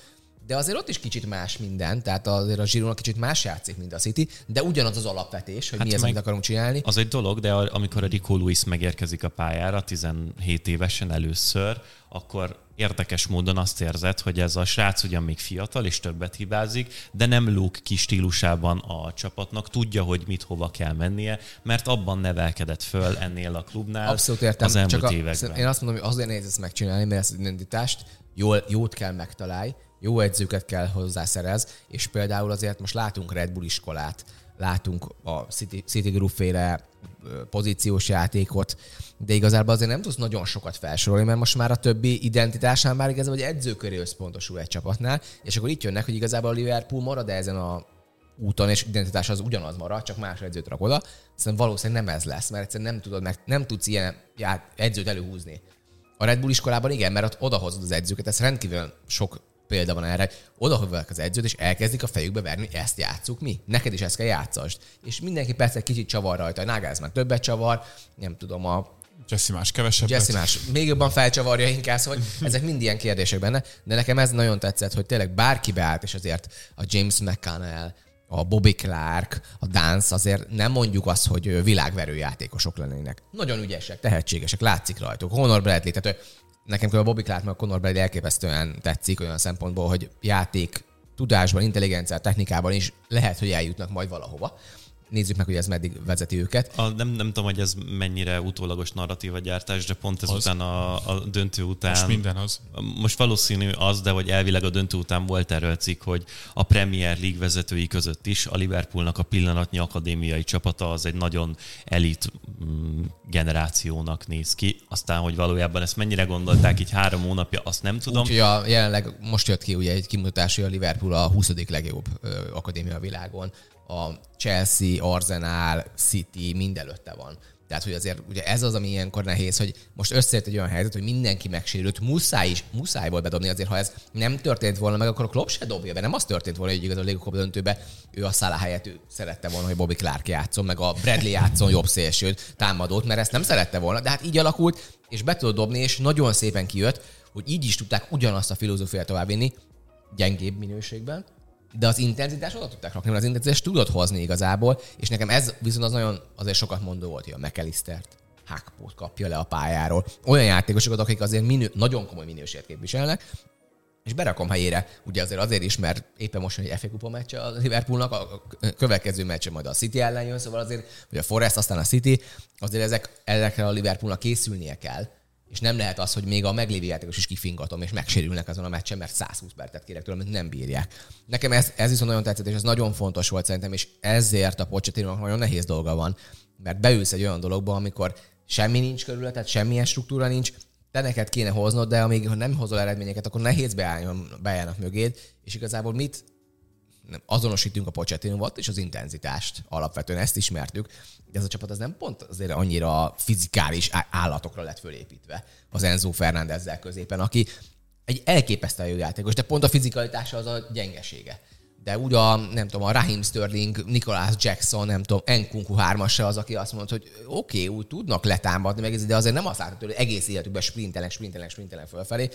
de azért ott is kicsit más minden, tehát azért a Girona kicsit más játszik, mint a City, de ugyanaz az alapvetés, hogy Hát mi ez, amit akarunk csinálni. Az egy dolog, de amikor a Rico Lewis megérkezik a pályára 17 évesen először, akkor érdekes módon azt érzed, hogy ez a srác ugyan még fiatal és többet hibázik, de nem lóg ki stílusában a csapatnak, tudja, hogy mit hova kell mennie, mert abban nevelkedett föl ennél a klubnál Abszolút értem. az elmúlt csak a, években. Én azt mondom, hogy azért nehéz ezt megcsinálni, mert ezt az identitást jól, jót kell megtalálj, jó edzőket kell hozzá szerez, és például azért most látunk Red Bull iskolát, látunk a City, City Group féle pozíciós játékot, de igazából azért nem tudsz nagyon sokat felsorolni, mert most már a többi identitásán már igazából egy edző köré összpontosul egy csapatnál, és akkor itt jönnek, hogy igazából a Liverpool marad -e ezen a úton, és identitás az ugyanaz marad, csak más edzőt rak oda. Szerintem valószínűleg nem ez lesz, mert egyszerűen nem, tudod meg, nem tudsz ilyen edzőt előhúzni. A Red Bull iskolában igen, mert ott odahozod az edzőket, ez rendkívül sok példa van erre, odahozod az edzőt, és elkezdik a fejükbe verni, ezt játsszuk mi. Neked is ezt kell játszasd. És mindenki persze egy kicsit csavar rajta, Nágáz már többet csavar, nem tudom, a Jesse más kevesebbet. Jesse más még jobban felcsavarja inkább, szóval ezek mind ilyen kérdések benne, de nekem ez nagyon tetszett, hogy tényleg bárki beállt, és azért a James McConnell, a Bobby Clark, a Dance azért nem mondjuk azt, hogy világverő játékosok lennének. Nagyon ügyesek, tehetségesek, látszik rajtuk. Honor Bradley, tehát nekem a Bobby Clark meg a Conor Bradley elképesztően tetszik olyan szempontból, hogy játék tudásban, intelligenciában, technikában is lehet, hogy eljutnak majd valahova. Nézzük meg, hogy ez meddig vezeti őket. A, nem, nem tudom, hogy ez mennyire utólagos narratíva gyártás, de pont ezután a, a döntő után... Most minden az. Most valószínű az, de hogy elvileg a döntő után volt erről cikk, hogy a Premier League vezetői között is a Liverpoolnak a pillanatnyi akadémiai csapata az egy nagyon elit mm, generációnak néz ki. Aztán, hogy valójában ezt mennyire gondolták így három hónapja, azt nem tudom. Úgyhogy a, jelenleg most jött ki ugye egy kimutatás, hogy a Liverpool a 20. legjobb ö, akadémia a világon. A Chelsea, Arsenal, City mindenötte van. Tehát, hogy azért ugye ez az, ami ilyenkor nehéz, hogy most összejött egy olyan helyzet, hogy mindenki megsérült, muszáj is, muszáj volt bedobni azért, ha ez nem történt volna meg, akkor a Klopp se dobja be. Nem az történt volna, hogy igaz a Liga döntőbe ő a Salah helyett ő szerette volna, hogy Bobby Clark játszon, meg a Bradley játszon jobb szélsőt, támadót, mert ezt nem szerette volna, de hát így alakult, és be tudod dobni, és nagyon szépen kijött, hogy így is tudták ugyanazt a filozófiát továbbvinni, gyengébb minőségben, de az intenzitás oda tudták rakni, mert az intenzitást tudod hozni igazából, és nekem ez viszont az nagyon azért sokat mondó volt, hogy a McAllistert Hákpót kapja le a pályáról. Olyan játékosokat, akik azért minő, nagyon komoly minőséget képviselnek, és berakom helyére, ugye azért azért is, mert éppen most egy FA Kupa meccs a Liverpoolnak, a következő meccs majd a City ellen jön, szóval azért, vagy a Forest, aztán a City, azért ezek, ezekre a Liverpoolnak készülnie kell, és nem lehet az, hogy még a meglévő játékos is kifingatom, és megsérülnek azon a meccsen, mert 120 percet kérek tőlem, nem bírják. Nekem ez, ez viszont nagyon tetszett, és ez nagyon fontos volt szerintem, és ezért a pochettino nagyon nehéz dolga van, mert beülsz egy olyan dologba, amikor semmi nincs körülötted, semmilyen struktúra nincs, te neked kéne hoznod, de amíg ha nem hozol eredményeket, akkor nehéz beálljon, beálljanak mögéd, és igazából mit azonosítunk a Pochettino és az intenzitást. Alapvetően ezt ismertük, de ez a csapat az nem pont azért annyira fizikális állatokra lett fölépítve az Enzo Fernándezzel középen, aki egy elképesztően jó játékos, de pont a fizikalitása az a gyengesége. De úgy a, nem tudom, a Raheem Sterling, Nicholas Jackson, nem tudom, Nkunku hármasa az, aki azt mondta, hogy oké, okay, úgy tudnak letámadni, meg ez, de azért nem azt látható, hogy egész életükben sprintelnek, sprintelnek, sprintelnek fölfelé.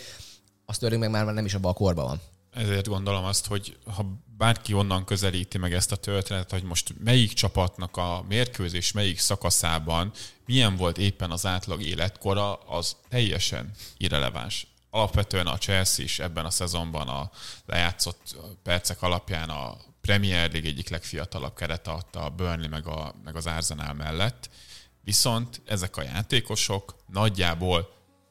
A Sterling meg már nem is abban a korban van. Ezért gondolom azt, hogy ha bárki onnan közelíti meg ezt a történetet, hogy most melyik csapatnak a mérkőzés melyik szakaszában milyen volt éppen az átlag életkora, az teljesen irreleváns. Alapvetően a Chelsea is ebben a szezonban a lejátszott percek alapján a Premier League egyik legfiatalabb kerete adta a Burnley meg, a, meg az Arsenal mellett. Viszont ezek a játékosok nagyjából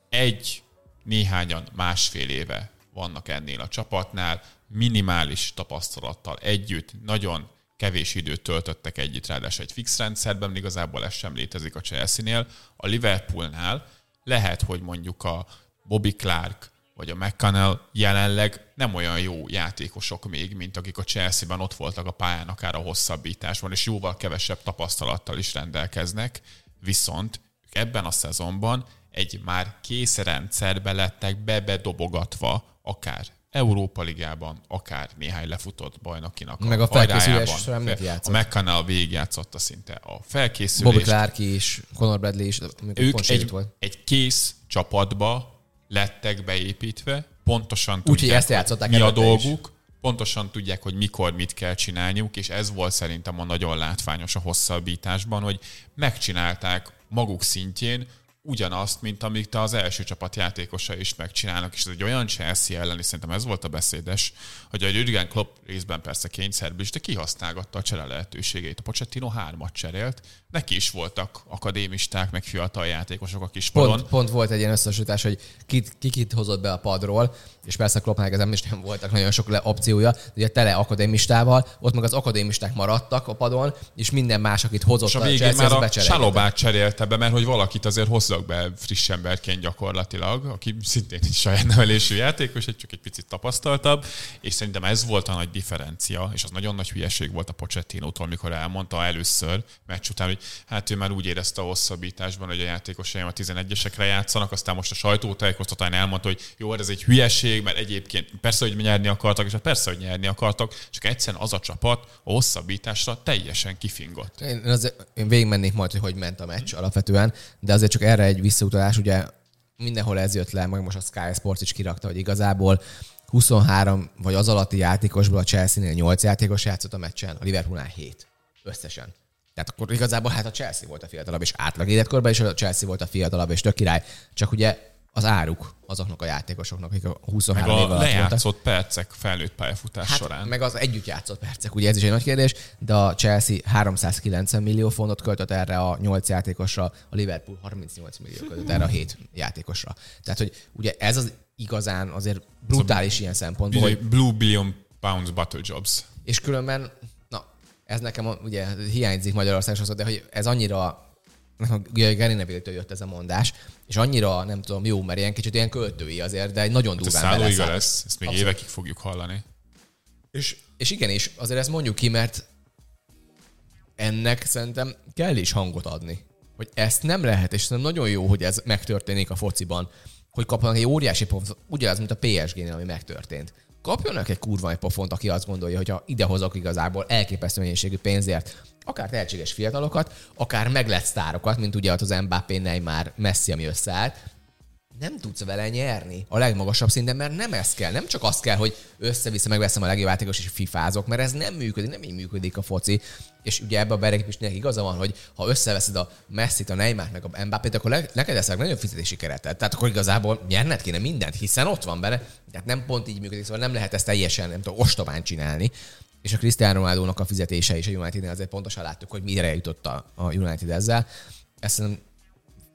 egy, néhányan másfél éve vannak ennél a csapatnál, minimális tapasztalattal együtt, nagyon kevés időt töltöttek együtt, ráadásul egy fix rendszerben, igazából ez sem létezik a Chelsea-nél. A Liverpoolnál lehet, hogy mondjuk a Bobby Clark vagy a McConnell jelenleg nem olyan jó játékosok még, mint akik a Chelsea-ben ott voltak a pályán akár a hosszabbításban, és jóval kevesebb tapasztalattal is rendelkeznek, viszont ebben a szezonban egy már kész rendszerbe lettek bebedobogatva, akár Európa Ligában, akár néhány lefutott bajnokinak Meg a felkészülés során mit játszott? A McConnell végigjátszotta szinte a felkészülést. Bobby Clark is, Conor Bradley is, ők egy, volt. egy kész csapatba lettek beépítve, pontosan tudják, Úgy, ezt játszották mi a dolguk, is. pontosan tudják, hogy mikor mit kell csinálniuk, és ez volt szerintem a nagyon látványos a hosszabbításban, hogy megcsinálták maguk szintjén ugyanazt, mint amit az első csapat játékosa is megcsinálnak, és ez egy olyan Chelsea ellen, és szerintem ez volt a beszédes, hogy a Jürgen Klopp részben persze kényszerből is, de kihasználgatta a csere lehetőségeit. A Pochettino hármat cserélt, neki is voltak akadémisták, meg fiatal játékosok a kis pont, pont volt egy ilyen összesítás, hogy kit, ki kit hozott be a padról, és persze Kloppnak ez is nem voltak nagyon sok le opciója, de ugye tele akadémistával, ott meg az akadémisták maradtak a padon, és minden más, akit hozott és a végén a már a cserélte be, mert hogy valakit azért hozzak be friss emberként gyakorlatilag, aki szintén egy saját nevelésű játékos, egy csak egy picit tapasztaltabb, és szerintem ez volt a nagy differencia, és az nagyon nagy hülyeség volt a Pochettino-tól, amikor elmondta először meccs után, hogy hát ő már úgy érezte a hosszabbításban, hogy a játékosaim a 11-esekre játszanak, aztán most a sajtótájékoztatán elmondta, hogy jó, ez egy hülyeség, mert egyébként persze, hogy nyerni akartak, és persze, hogy nyerni akartak, csak egyszerűen az a csapat a hosszabbításra teljesen kifingott. Én, azért, én végigmennék majd, hogy hogy ment a meccs alapvetően, de azért csak erre egy visszautalás, ugye mindenhol ez jött le, meg most a Sky Sports is kirakta, hogy igazából 23 vagy az alatti játékosból a Chelsea-nél 8 játékos játszott a meccsen, a Liverpoolnál 7 összesen. Tehát akkor igazából hát a Chelsea volt a fiatalabb, és átlag életkorban is a Chelsea volt a fiatalabb, és tök király. Csak ugye az áruk azoknak a játékosoknak, akik a 23 meg a lejátszott voltak. percek felnőtt pályafutás hát, során. Meg az együtt játszott percek, ugye ez is egy nagy kérdés, de a Chelsea 390 millió fontot költött erre a 8 játékosra, a Liverpool 38 millió költött erre a 7 játékosra. Tehát, hogy ugye ez az igazán azért brutális szóval ilyen szempontból. Hogy... Blue billion pounds battle jobs. És különben, na, ez nekem ugye hiányzik Magyarországon, de hogy ez annyira ugye Gary neville jött ez a mondás, és annyira, nem tudom, jó, mert ilyen kicsit ilyen költői azért, de egy nagyon durván hát Ez lesz, ezt még Abszolút. évekig fogjuk hallani. És, és igen, és azért ezt mondjuk ki, mert ennek szerintem kell is hangot adni. Hogy ezt nem lehet, és szerintem nagyon jó, hogy ez megtörténik a fociban, hogy kapnak egy óriási pofont, ugyanaz, mint a PSG-nél, ami megtörtént. Kapjanak egy kurva egy pofont, aki azt gondolja, hogy ha idehozok igazából elképesztő mennyiségű pénzért, akár tehetséges fiatalokat, akár meglett sztárokat, mint ugye az Mbappé, Neymar, Messi, ami összeállt, nem tudsz vele nyerni a legmagasabb szinten, mert nem ez kell. Nem csak az kell, hogy össze-vissza megveszem a legjobb játékos és fifázok, mert ez nem működik, nem így működik a foci. És ugye ebbe a bereképésnek igaza van, hogy ha összeveszed a Messi-t, a Neymar meg a Mbappé-t, akkor le- neked lesz nagyobb fizetési keretet. Tehát akkor igazából nyerned kéne mindent, hiszen ott van bele. Tehát nem pont így működik, szóval nem lehet ezt teljesen, nem tudom, ostobán csinálni és a Cristiano ronaldo a fizetése is a Unitednél azért pontosan láttuk, hogy mire jutott a, a United ezzel. Ezt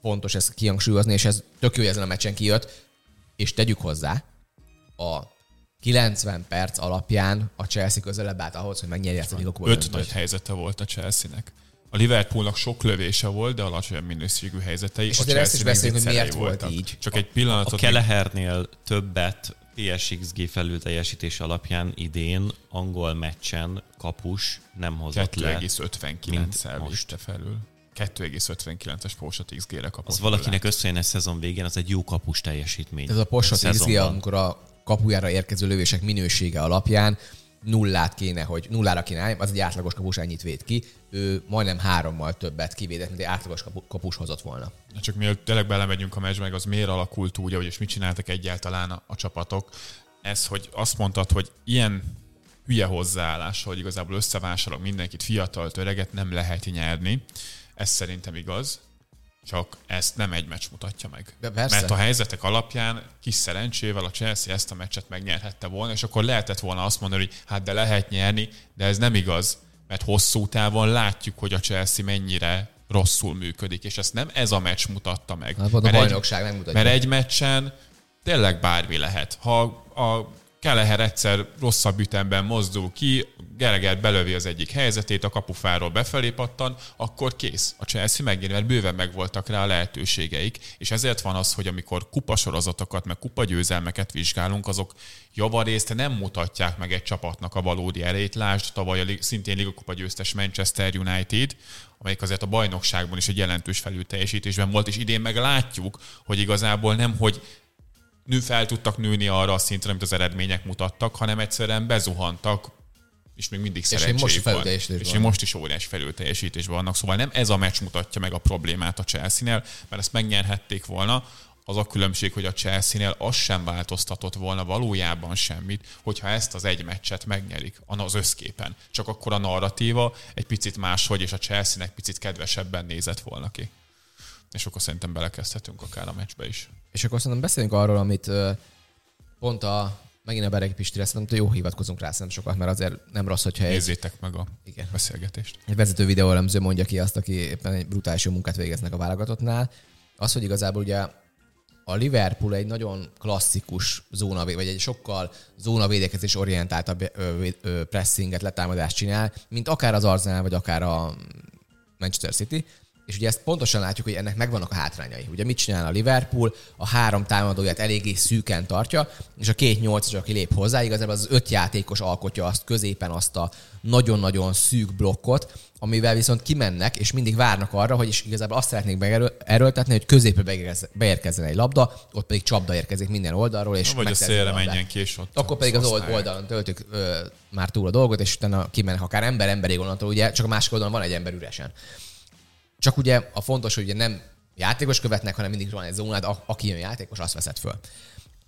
fontos ezt kihangsúlyozni, és ez tök jó, hogy ezen a meccsen kijött, és tegyük hozzá, a 90 perc alapján a Chelsea közelebb állt ahhoz, hogy megnyerje ezt a Liverpool. Öt nagy helyzete volt a Chelsea-nek. A Liverpoolnak sok lövése volt, de alacsonyabb minőségű helyzetei. És azért ezt is beszélünk, hogy miért voltak. volt így. Csak egy pillanatot. A Kelehernél többet PSXG felülteljesítés alapján idén angol meccsen kapus nem hozott 2,59-szel viste felül. 2,59-es Posat XG-re kapott. Az valakinek összejön a szezon végén, az egy jó kapus teljesítmény. Ez a Posat XG, amikor a kapujára érkező lövések minősége alapján nullát kéne, hogy nullára kéne állni, az egy átlagos kapus ennyit véd ki, ő majdnem hárommal többet kivédett, mint egy átlagos kapus hozott volna. Csak mielőtt tényleg belemegyünk a meccsbe, meg az miért alakult úgy, hogy és mit csináltak egyáltalán a, a csapatok. ez, hogy azt mondtad, hogy ilyen hülye hozzáállás, hogy igazából összevásárolok mindenkit, fiatal, öreget nem lehet nyerni. Ez szerintem igaz, csak ezt nem egy meccs mutatja meg. De persze. Mert a helyzetek alapján kis szerencsével a Chelsea ezt a meccset megnyerhette volna, és akkor lehetett volna azt mondani, hogy hát de lehet nyerni, de ez nem igaz, mert hosszú távon látjuk, hogy a Chelsea mennyire rosszul működik, és ezt nem ez a meccs mutatta meg. Hát, a mert, bajnokság egy, megmutatja. mert egy meccsen tényleg bármi lehet. Ha a Keleher egyszer rosszabb ütemben mozdul ki, Gallagher belövi az egyik helyzetét, a kapufáról befelé pattan, akkor kész. A Chelsea megjön, mert bőven megvoltak rá a lehetőségeik, és ezért van az, hogy amikor kupasorozatokat, meg kupagyőzelmeket vizsgálunk, azok javarészt nem mutatják meg egy csapatnak a valódi erejét. Lásd tavaly a szintén Liga Kupa győztes Manchester United, amelyik azért a bajnokságban is egy jelentős felülteljesítésben volt, és idén meg látjuk, hogy igazából nem, hogy nő fel tudtak nőni arra a szintre, amit az eredmények mutattak, hanem egyszerűen bezuhantak, és még mindig szerencséjük most van. felülteljesítésben És van. most is óriás felülteljesítésben vannak. Szóval nem ez a meccs mutatja meg a problémát a Chelsea-nél, mert ezt megnyerhették volna. Az a különbség, hogy a Chelsea-nél az sem változtatott volna valójában semmit, hogyha ezt az egy meccset megnyerik az összképen. Csak akkor a narratíva egy picit máshogy, és a Chelsea-nek picit kedvesebben nézett volna ki. És akkor szerintem belekezdhetünk akár a meccsbe is. És akkor szerintem beszéljünk arról, amit pont a megint a Bereg Pistire, szerintem jó hivatkozunk rá szerintem sokat, mert azért nem rossz, hogyha egy, Nézzétek meg a Igen. beszélgetést. egy vezető videóelemző mondja ki azt, aki éppen egy brutális jó munkát végeznek a válogatottnál. Az, hogy igazából ugye a Liverpool egy nagyon klasszikus zóna, vagy egy sokkal zónavédekezés orientáltabb ö, vé- ö, pressinget, letámadást csinál, mint akár az Arsenal, vagy akár a Manchester City. És ugye ezt pontosan látjuk, hogy ennek megvannak a hátrányai. Ugye mit csinál a Liverpool? A három támadóját eléggé szűken tartja, és a két nyolcas, aki lép hozzá, igazából az öt játékos alkotja azt középen azt a nagyon-nagyon szűk blokkot, amivel viszont kimennek, és mindig várnak arra, hogy is igazából azt szeretnék megerőltetni, hogy középre beérkezzen- egy labda, ott pedig csapda érkezik minden oldalról, és Vagy a szélre menjen ki, és ott Akkor pedig az old- használják. oldalon töltük ö, már túl a dolgot, és utána kimennek akár ember emberi onnantól, ugye csak a másik oldalon van egy ember üresen. Csak ugye a fontos, hogy ugye nem játékos követnek, hanem mindig van egy zónád, a- aki jön játékos, azt veszed föl.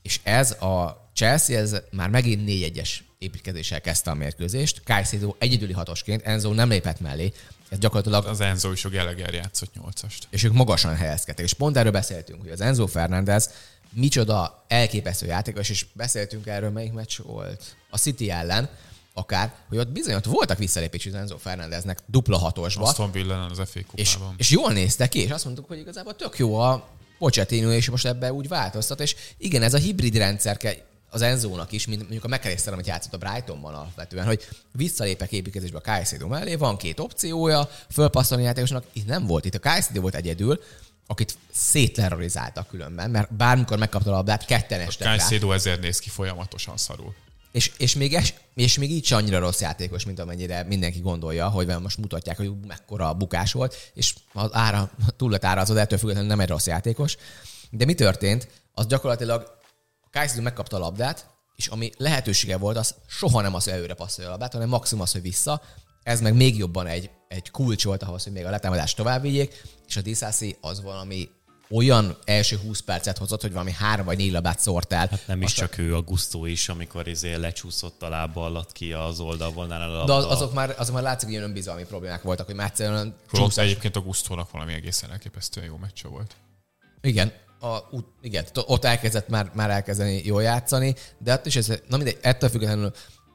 És ez a Chelsea, ez már megint 4-1-es építkezéssel kezdte a mérkőzést. Caicedo egyedüli hatosként, Enzo nem lépett mellé. Ez gyakorlatilag Az Enzo is a Gallagher játszott nyolcast. és ők magasan helyezkedtek. És pont erről beszéltünk, hogy az Enzo Fernández micsoda elképesztő játékos, és beszéltünk erről, melyik meccs volt? A City ellen, akár, hogy ott bizony ott voltak visszalépés az Enzo Fernándeznek dupla hatosba, Aston Villa az FA és, kupában. és jól néztek ki, és azt mondtuk, hogy igazából tök jó a Pochettino, és most ebbe úgy változtat, és igen, ez a hibrid rendszer kell az Enzónak is, mint mondjuk a McAllister, amit játszott a Brightonban alapvetően, hogy visszalépek építkezésbe a Caicedo mellé, van két opciója, fölpasszolni játékosnak, itt nem volt, itt a Caicedo volt egyedül, akit szétlerrorizáltak különben, mert bármikor megkapta a labdát, ketten estek rá. Caicedo ezért néz ki folyamatosan szarul. És, és, még es, és még így sem annyira rossz játékos, mint amennyire mindenki gondolja, hogy most mutatják, hogy mekkora a bukás volt, és az ára, túl lett ára az ettől függetlenül nem egy rossz játékos. De mi történt? Az gyakorlatilag Kaiserslautern megkapta a labdát, és ami lehetősége volt, az soha nem az, hogy előre passzolja a labdát, hanem maximum az, hogy vissza. Ez meg még jobban egy, egy kulcs volt ahhoz, hogy még a letámadást tovább vigyék, és a Disasi az valami olyan első 20 percet hozott, hogy valami három vagy négy labdát szórt el. Hát nem is Azt a- csak ő, a Gusztó is, amikor izé lecsúszott a lába alatt ki az oldalvonalán a De labda. az, azok, már, azok már látszik, hogy ilyen önbizalmi problémák voltak, hogy már egyszerűen Holott csúszás. egyébként a Gusztónak valami egészen elképesztően jó meccse volt. Igen, a, igen, ott elkezdett már, már elkezdeni jól játszani, de ott is ez, na mindegy, ettől függetlenül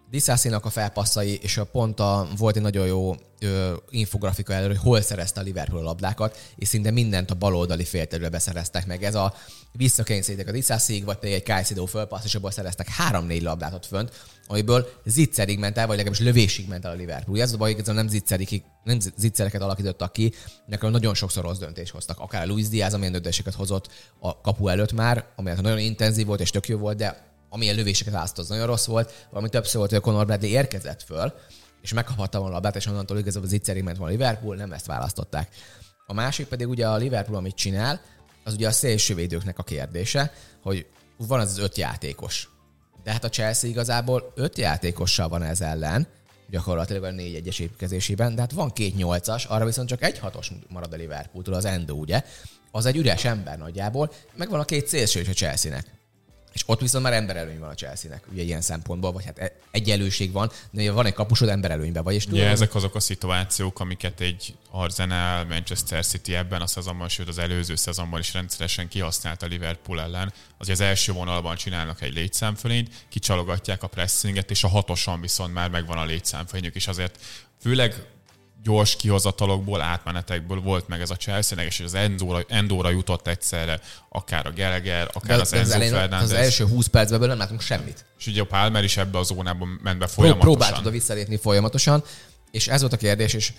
Diszászénak a felpasszai, és a pont a, volt egy nagyon jó ö, infografika előre, hogy hol szerezte a Liverpool a labdákat, és szinte mindent a baloldali félterületbe szereztek meg. Ez a visszakényszerítek a Diszászéig, vagy pedig egy Caicedo fölpassz, és abból szereztek három-négy labdát ott fönt, amiből zicserig ment el, vagy legalábbis lövésig ment el a Liverpool. Ez a baj, hogy nem, zicserig, nem zicsereket alakítottak ki, nekem nagyon sokszor rossz döntést hoztak. Akár a Luis Diaz, amilyen döntéseket hozott a kapu előtt már, ami nagyon intenzív volt és tök jó volt, de amilyen lövéseket az nagyon rossz volt. Valami többször volt, hogy a Conor Bradley érkezett föl, és megkaphatta volna a labdát, és onnantól igazából zicserig ment volna Liverpool, nem ezt választották. A másik pedig ugye a Liverpool, amit csinál, az ugye a szélsővédőknek a kérdése, hogy van az az öt játékos. De hát a Chelsea igazából öt játékossal van ez ellen, gyakorlatilag a 4-1-es építkezésében, de hát van két nyolcas, arra viszont csak egy hatos marad a Liverpooltól, az Endo, ugye? Az egy üres ember nagyjából, meg van a két szélső is a Chelsea-nek. És ott viszont már emberelőny van a Chelsea-nek, ugye ilyen szempontból, vagy hát e- egyenlőség van, de van egy kapusod emberelőnyben, vagy és tudod, ugye ezek azok a szituációk, amiket egy Arsenal, Manchester City ebben a szezonban, sőt az előző szezonban is rendszeresen kihasznált a Liverpool ellen. Az az első vonalban csinálnak egy létszámfölényt, kicsalogatják a pressinget, és a hatosan viszont már megvan a létszámfölényük, és azért főleg gyors kihozatalokból, átmenetekből volt meg ez a chelsea és az Endóra, Endóra jutott egyszerre, akár a Gallagher, akár de, az Enzo elején, Fernández. Az első 20 percben nem látunk semmit. És ugye a Palmer is ebbe a zónában ment be folyamatosan. Próbált oda visszalépni folyamatosan, és ez volt a kérdés, és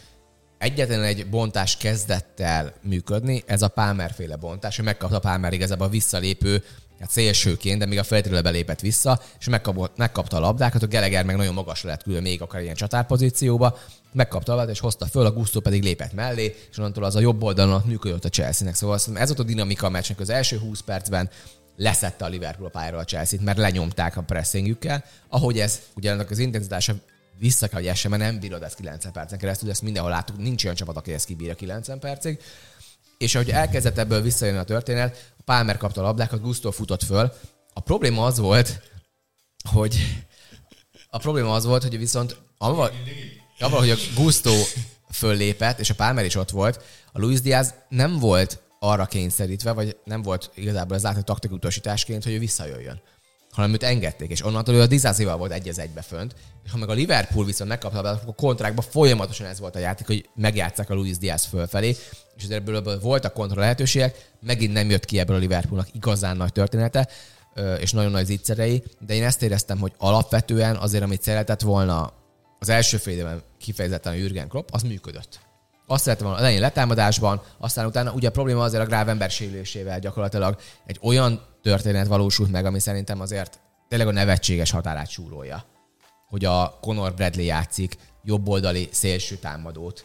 egyetlen egy bontás kezdett el működni, ez a Palmer féle bontás, hogy megkapta Palmer igazából a visszalépő hát szélsőként, de még a feltétlenül belépett vissza, és megkapott, megkapta a labdákat, a Geleger meg nagyon magasra lett küldve még akár ilyen csatárpozícióba, megkapta a labdát, és hozta föl, a Gusto pedig lépett mellé, és onnantól az a jobb oldalon működött a Chelsea-nek. Szóval ez volt a dinamika a meccsnek. Az első 20 percben leszette a Liverpool a pályáról a Chelsea-t, mert lenyomták a pressingjükkel. Ahogy ez, ugye ennek az intenzitása vissza kell, hogy essen, mert nem bírod ezt 90 percen keresztül, ezt mindenhol láttuk, nincs olyan csapat, aki ezt kibírja 90 percig. És ahogy elkezdett ebből visszajönni a történet, Palmer kapta a labdákat, Gusto futott föl. A probléma az volt, hogy a probléma az volt, hogy viszont avval, avval hogy a Gusto föllépett, és a Palmer is ott volt, a Luis Diaz nem volt arra kényszerítve, vagy nem volt igazából ez látni taktikutasításként, hogy ő visszajöjjön hanem őt engedték, és onnantól ő a Dizázéval volt egy az egybe fönt, és ha meg a Liverpool viszont megkapta, a kontrákban folyamatosan ez volt a játék, hogy megjátszák a Luis Diaz fölfelé, és ebből voltak kontra lehetőségek, megint nem jött ki ebből a Liverpoolnak igazán nagy története, és nagyon nagy zicserei, de én ezt éreztem, hogy alapvetően azért, amit szeretett volna az első fél kifejezetten a Jürgen Klopp, az működött. Azt szerettem volna elején letámadásban, aztán utána ugye a probléma azért a Gravenberg sérülésével gyakorlatilag egy olyan történet valósult meg, ami szerintem azért tényleg a nevetséges határát súrolja. Hogy a Conor Bradley játszik jobboldali szélső támadót,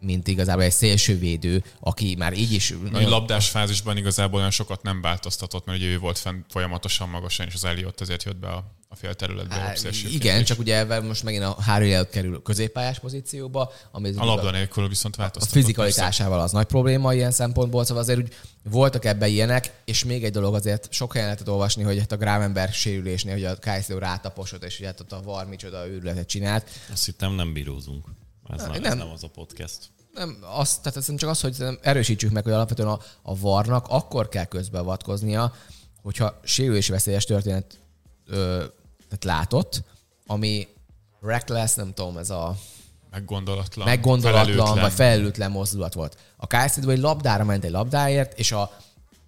mint igazából egy szélső védő, aki már így is... Nagyon... A labdás fázisban igazából olyan sokat nem változtatott, mert ugye ő volt fenn folyamatosan magasan, és az Eliott azért jött be a a fél területbe. Hát, igen, csak ugye most megint a Harry kerül középpályás pozícióba. Ami a labda nélkül viszont változtatott. A fizikalitásával persze. az nagy probléma ilyen szempontból, szóval azért úgy voltak ebben ilyenek, és még egy dolog azért sok helyen lehetett olvasni, hogy hát a Gravenberg sérülésnél, hogy a Kajszló rátaposott, és hogy hát ott a VAR micsoda őrületet csinált. Azt hittem nem bírózunk. Ez, nem, ez nem az a podcast. Nem, az, tehát ez csak az, hogy erősítsük meg, hogy alapvetően a, a varnak akkor kell közbeavatkoznia, hogyha sérülésveszélyes történet ö, tehát látott, ami reckless, nem tudom, ez a meggondolatlan, meggondolatlan felelőtlen. vagy felelőtlen mozdulat volt. A Kajszid vagy labdára ment egy labdáért, és a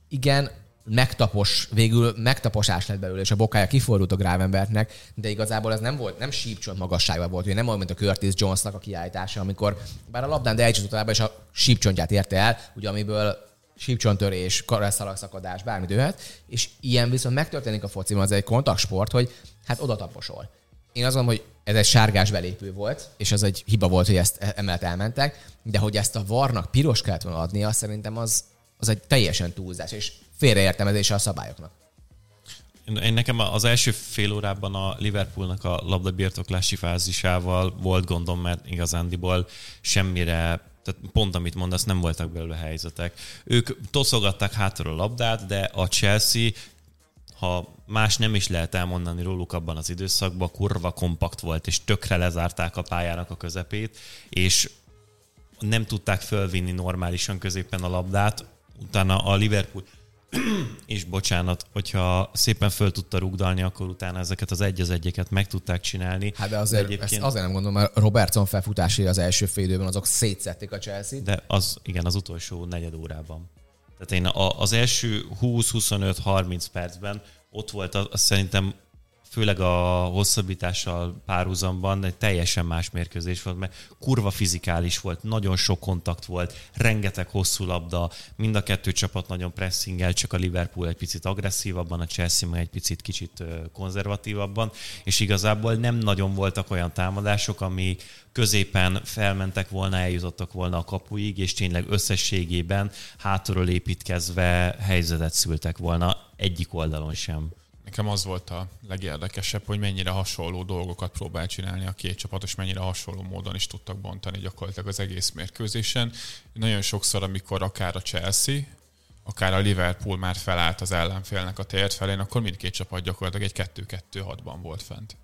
igen, megtapos, végül megtaposás lett belőle, és a bokája kifordult a Gravenbergnek, de igazából ez nem volt, nem sípcsont magasságban volt, ugye nem olyan, mint a Curtis Jonesnak a kiállítása, amikor bár a labdán, de eljutott és a sípcsontját érte el, ugye amiből sípcsontörés, kareszalagszakadás, bármi dőhet, és ilyen viszont megtörténik a fociban, az egy kontaktsport, hogy hát oda taposol. Én azt gondolom, hogy ez egy sárgás belépő volt, és az egy hiba volt, hogy ezt e- emellett elmentek, de hogy ezt a varnak piros kellett volna adnia, szerintem az, az egy teljesen túlzás, és félreértelmezése a szabályoknak. Én nekem az első fél órában a Liverpoolnak a labdabirtoklási fázisával volt gondom, mert igazándiból semmire tehát pont amit mondasz, nem voltak belőle helyzetek. Ők toszogatták hátra a labdát, de a Chelsea ha más nem is lehet elmondani róluk abban az időszakban, kurva kompakt volt, és tökre lezárták a pályának a közepét, és nem tudták fölvinni normálisan középen a labdát. Utána a Liverpool és bocsánat, hogyha szépen föl tudta rugdalni, akkor utána ezeket az egy az egyeket meg tudták csinálni. Hát de azért, de egyébként... azért nem gondolom, mert Robertson felfutásai az első félidőben azok szétszették a Chelsea-t. De az, igen, az utolsó negyed órában. Tehát én az első 20-25-30 percben ott volt, az, az szerintem főleg a hosszabbítással párhuzamban egy teljesen más mérkőzés volt, mert kurva fizikális volt, nagyon sok kontakt volt, rengeteg hosszú labda, mind a kettő csapat nagyon pressingel, csak a Liverpool egy picit agresszívabban, a Chelsea meg egy picit kicsit konzervatívabban, és igazából nem nagyon voltak olyan támadások, ami középen felmentek volna, eljutottak volna a kapuig, és tényleg összességében hátulról építkezve helyzetet szültek volna egyik oldalon sem. Nekem az volt a legérdekesebb, hogy mennyire hasonló dolgokat próbál csinálni a két csapat, és mennyire hasonló módon is tudtak bontani gyakorlatilag az egész mérkőzésen. Nagyon sokszor, amikor akár a Chelsea, akár a Liverpool már felállt az ellenfélnek a tért felén, akkor mindkét csapat gyakorlatilag egy 2-2-6-ban volt fent.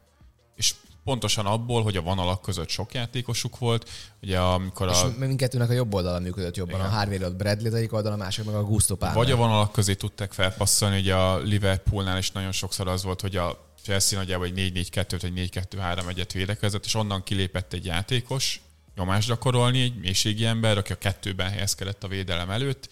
És pontosan abból, hogy a vonalak között sok játékosuk volt, ugye amikor És a... mindkettőnek a jobb oldala működött jobban. Igen. A Harvey ott Bradley az egyik oldala, a másik meg a Gusto Palmer. Vagy a vonalak közé tudták felpasszolni, ugye a Liverpoolnál is nagyon sokszor az volt, hogy a Chelsea nagyjából egy 4-4-2-t, vagy 4-2-3 egyet védekezett, és onnan kilépett egy játékos, nyomást gyakorolni, egy mélységi ember, aki a kettőben helyezkedett a védelem előtt,